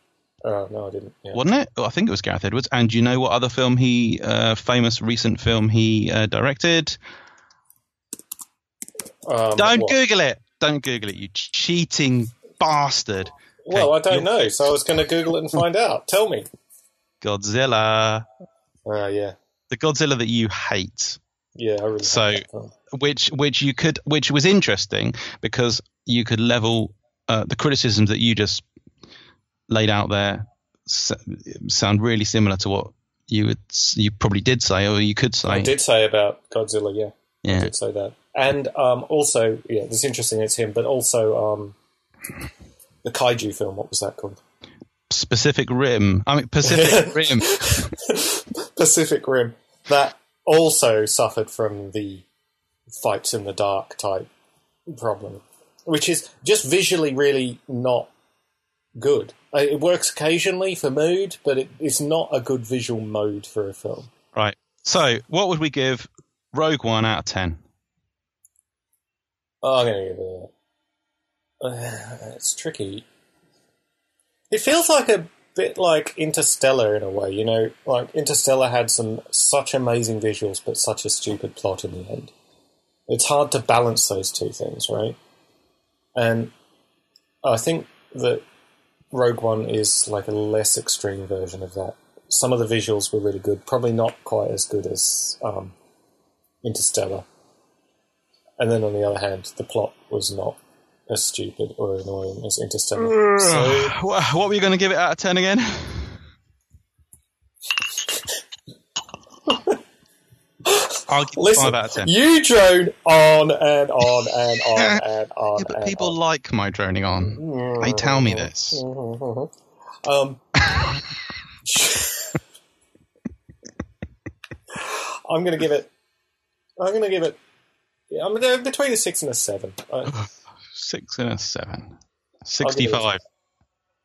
Speaker 1: Uh, no, I didn't. Yeah.
Speaker 2: Wasn't it? Oh, I think it was Gareth Edwards. And do you know what other film he, uh, famous recent film he uh, directed?
Speaker 1: Um,
Speaker 2: Don't
Speaker 1: what?
Speaker 2: Google it. Don't Google it, you cheating bastard.
Speaker 1: Well, I don't know, so I was going to Google it and find out. Tell me.
Speaker 2: Godzilla.
Speaker 1: Ah, uh, yeah.
Speaker 2: The Godzilla that you hate.
Speaker 1: Yeah, I really
Speaker 2: so which which you could which was interesting because you could level uh, the criticisms that you just laid out there sound really similar to what you would you probably did say or you could say. I
Speaker 1: did say about Godzilla, yeah.
Speaker 2: Yeah.
Speaker 1: I did say that. And um, also, yeah, it's interesting it's him, but also um, the kaiju film. What was that called?
Speaker 2: Pacific Rim. I mean Pacific Rim.
Speaker 1: Pacific Rim. That also suffered from the fights in the dark type problem, which is just visually really not good. It works occasionally for mood, but it, it's not a good visual mode for a film.
Speaker 2: Right. So, what would we give Rogue One out of ten?
Speaker 1: Oh, I'm gonna give it. Uh, it's tricky. It feels like a bit like Interstellar in a way, you know. Like Interstellar had some such amazing visuals, but such a stupid plot in the end. It's hard to balance those two things, right? And I think that Rogue One is like a less extreme version of that. Some of the visuals were really good, probably not quite as good as um, Interstellar. And then on the other hand, the plot was not as stupid or annoying as Interstellar. so,
Speaker 2: what were you going to give it out of 10 again? I'll give
Speaker 1: listen,
Speaker 2: 5 out of 10.
Speaker 1: you drone on and on and on and on.
Speaker 2: Yeah, but
Speaker 1: and
Speaker 2: people
Speaker 1: on.
Speaker 2: like my droning on. They tell me this.
Speaker 1: Um, I'm going to give it. I'm going to give it. Yeah, I'm between a six and a seven. Uh,
Speaker 2: 6 and a 7.
Speaker 1: I'll give it
Speaker 2: 65.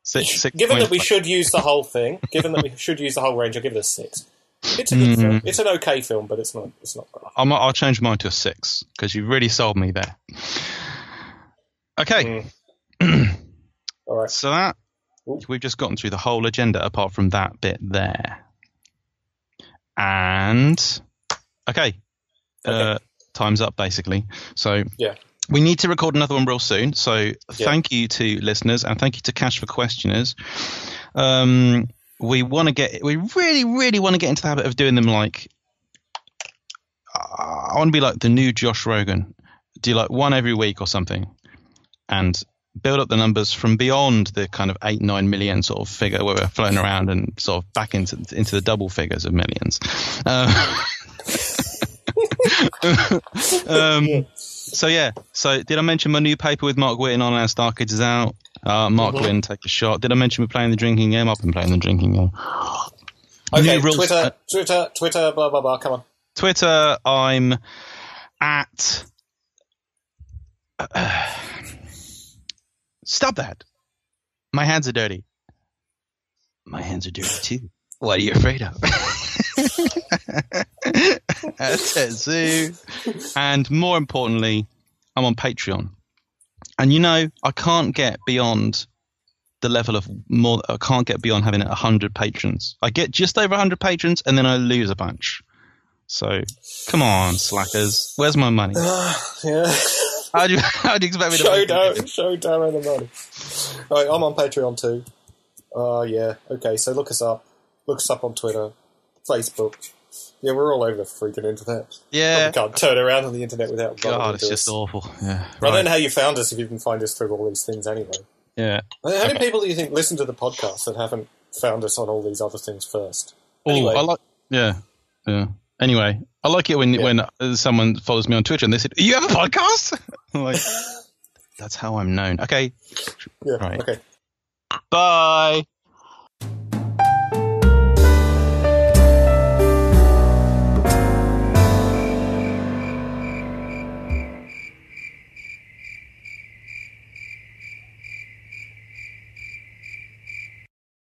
Speaker 2: Six, six
Speaker 1: given that we
Speaker 2: point
Speaker 1: should use the whole thing, given that we should use the whole range, I'll give it a six. It's a good film. It's an okay film, but it's not. It's not.
Speaker 2: I'm, I'll change mine to a 6 because you really sold me there. Okay,
Speaker 1: All right.
Speaker 2: so that
Speaker 1: Ooh.
Speaker 2: we've just gotten through the whole agenda apart from that bit there. And okay, Uh, time's up basically. So
Speaker 1: Yeah.
Speaker 2: We need to record another one real soon. So thank you to listeners and thank you to Cash for questioners. Um, we want to get, we really, really want to get into the habit of doing them like. I want to be like the new Josh Rogan. Do you like one every week or something, and build up the numbers from beyond the kind of eight nine million sort of figure where we're floating around and sort of back into into the double figures of millions. Uh, um, so yeah. So did I mention my new paper with Mark Witton on Azhdarchids is out? Uh, Mark
Speaker 1: Mhm.
Speaker 2: Witton, take a shot. Did I mention we're playing the drinking game? I've been playing the drinking game.
Speaker 1: Okay. Twitter.
Speaker 2: uh,
Speaker 1: Twitter. Twitter. Blah blah blah. Come on.
Speaker 2: Twitter, I'm at. stop that. My hands are dirty. My hands are dirty too. What are you afraid of? at TetZoo. And more importantly, I'm on Patreon. And you know, I can't get beyond the level of more, I can't get beyond having 100 patrons. I get just over 100 patrons and then I lose a bunch. So, come on, slackers. Where's my money?
Speaker 1: Ah, yeah.
Speaker 2: How do you, how do you expect me to
Speaker 1: show down, show down the money. Right, I'm on Patreon too. Oh yeah. Okay, so look us up. Look us up on Twitter, Facebook. Yeah, we're all over the freaking internet.
Speaker 2: Yeah.
Speaker 1: We can't turn around on the internet without.
Speaker 2: God, it's just
Speaker 1: us.
Speaker 2: awful. Yeah.
Speaker 1: I don't know how you found us if you can find us through all these things anyway.
Speaker 2: Yeah.
Speaker 1: How many people do you think listen to the podcast that haven't found us on all these other things first?
Speaker 2: Oh,
Speaker 1: Anyway.
Speaker 2: I like. Yeah. Yeah. Anyway, I like it when
Speaker 1: Yeah.
Speaker 2: when uh, someone follows me on Twitter and they said, "You have a podcast?" I'm like, that's how I'm known. Okay.
Speaker 1: Yeah.
Speaker 2: Right.
Speaker 1: Okay.
Speaker 2: Bye.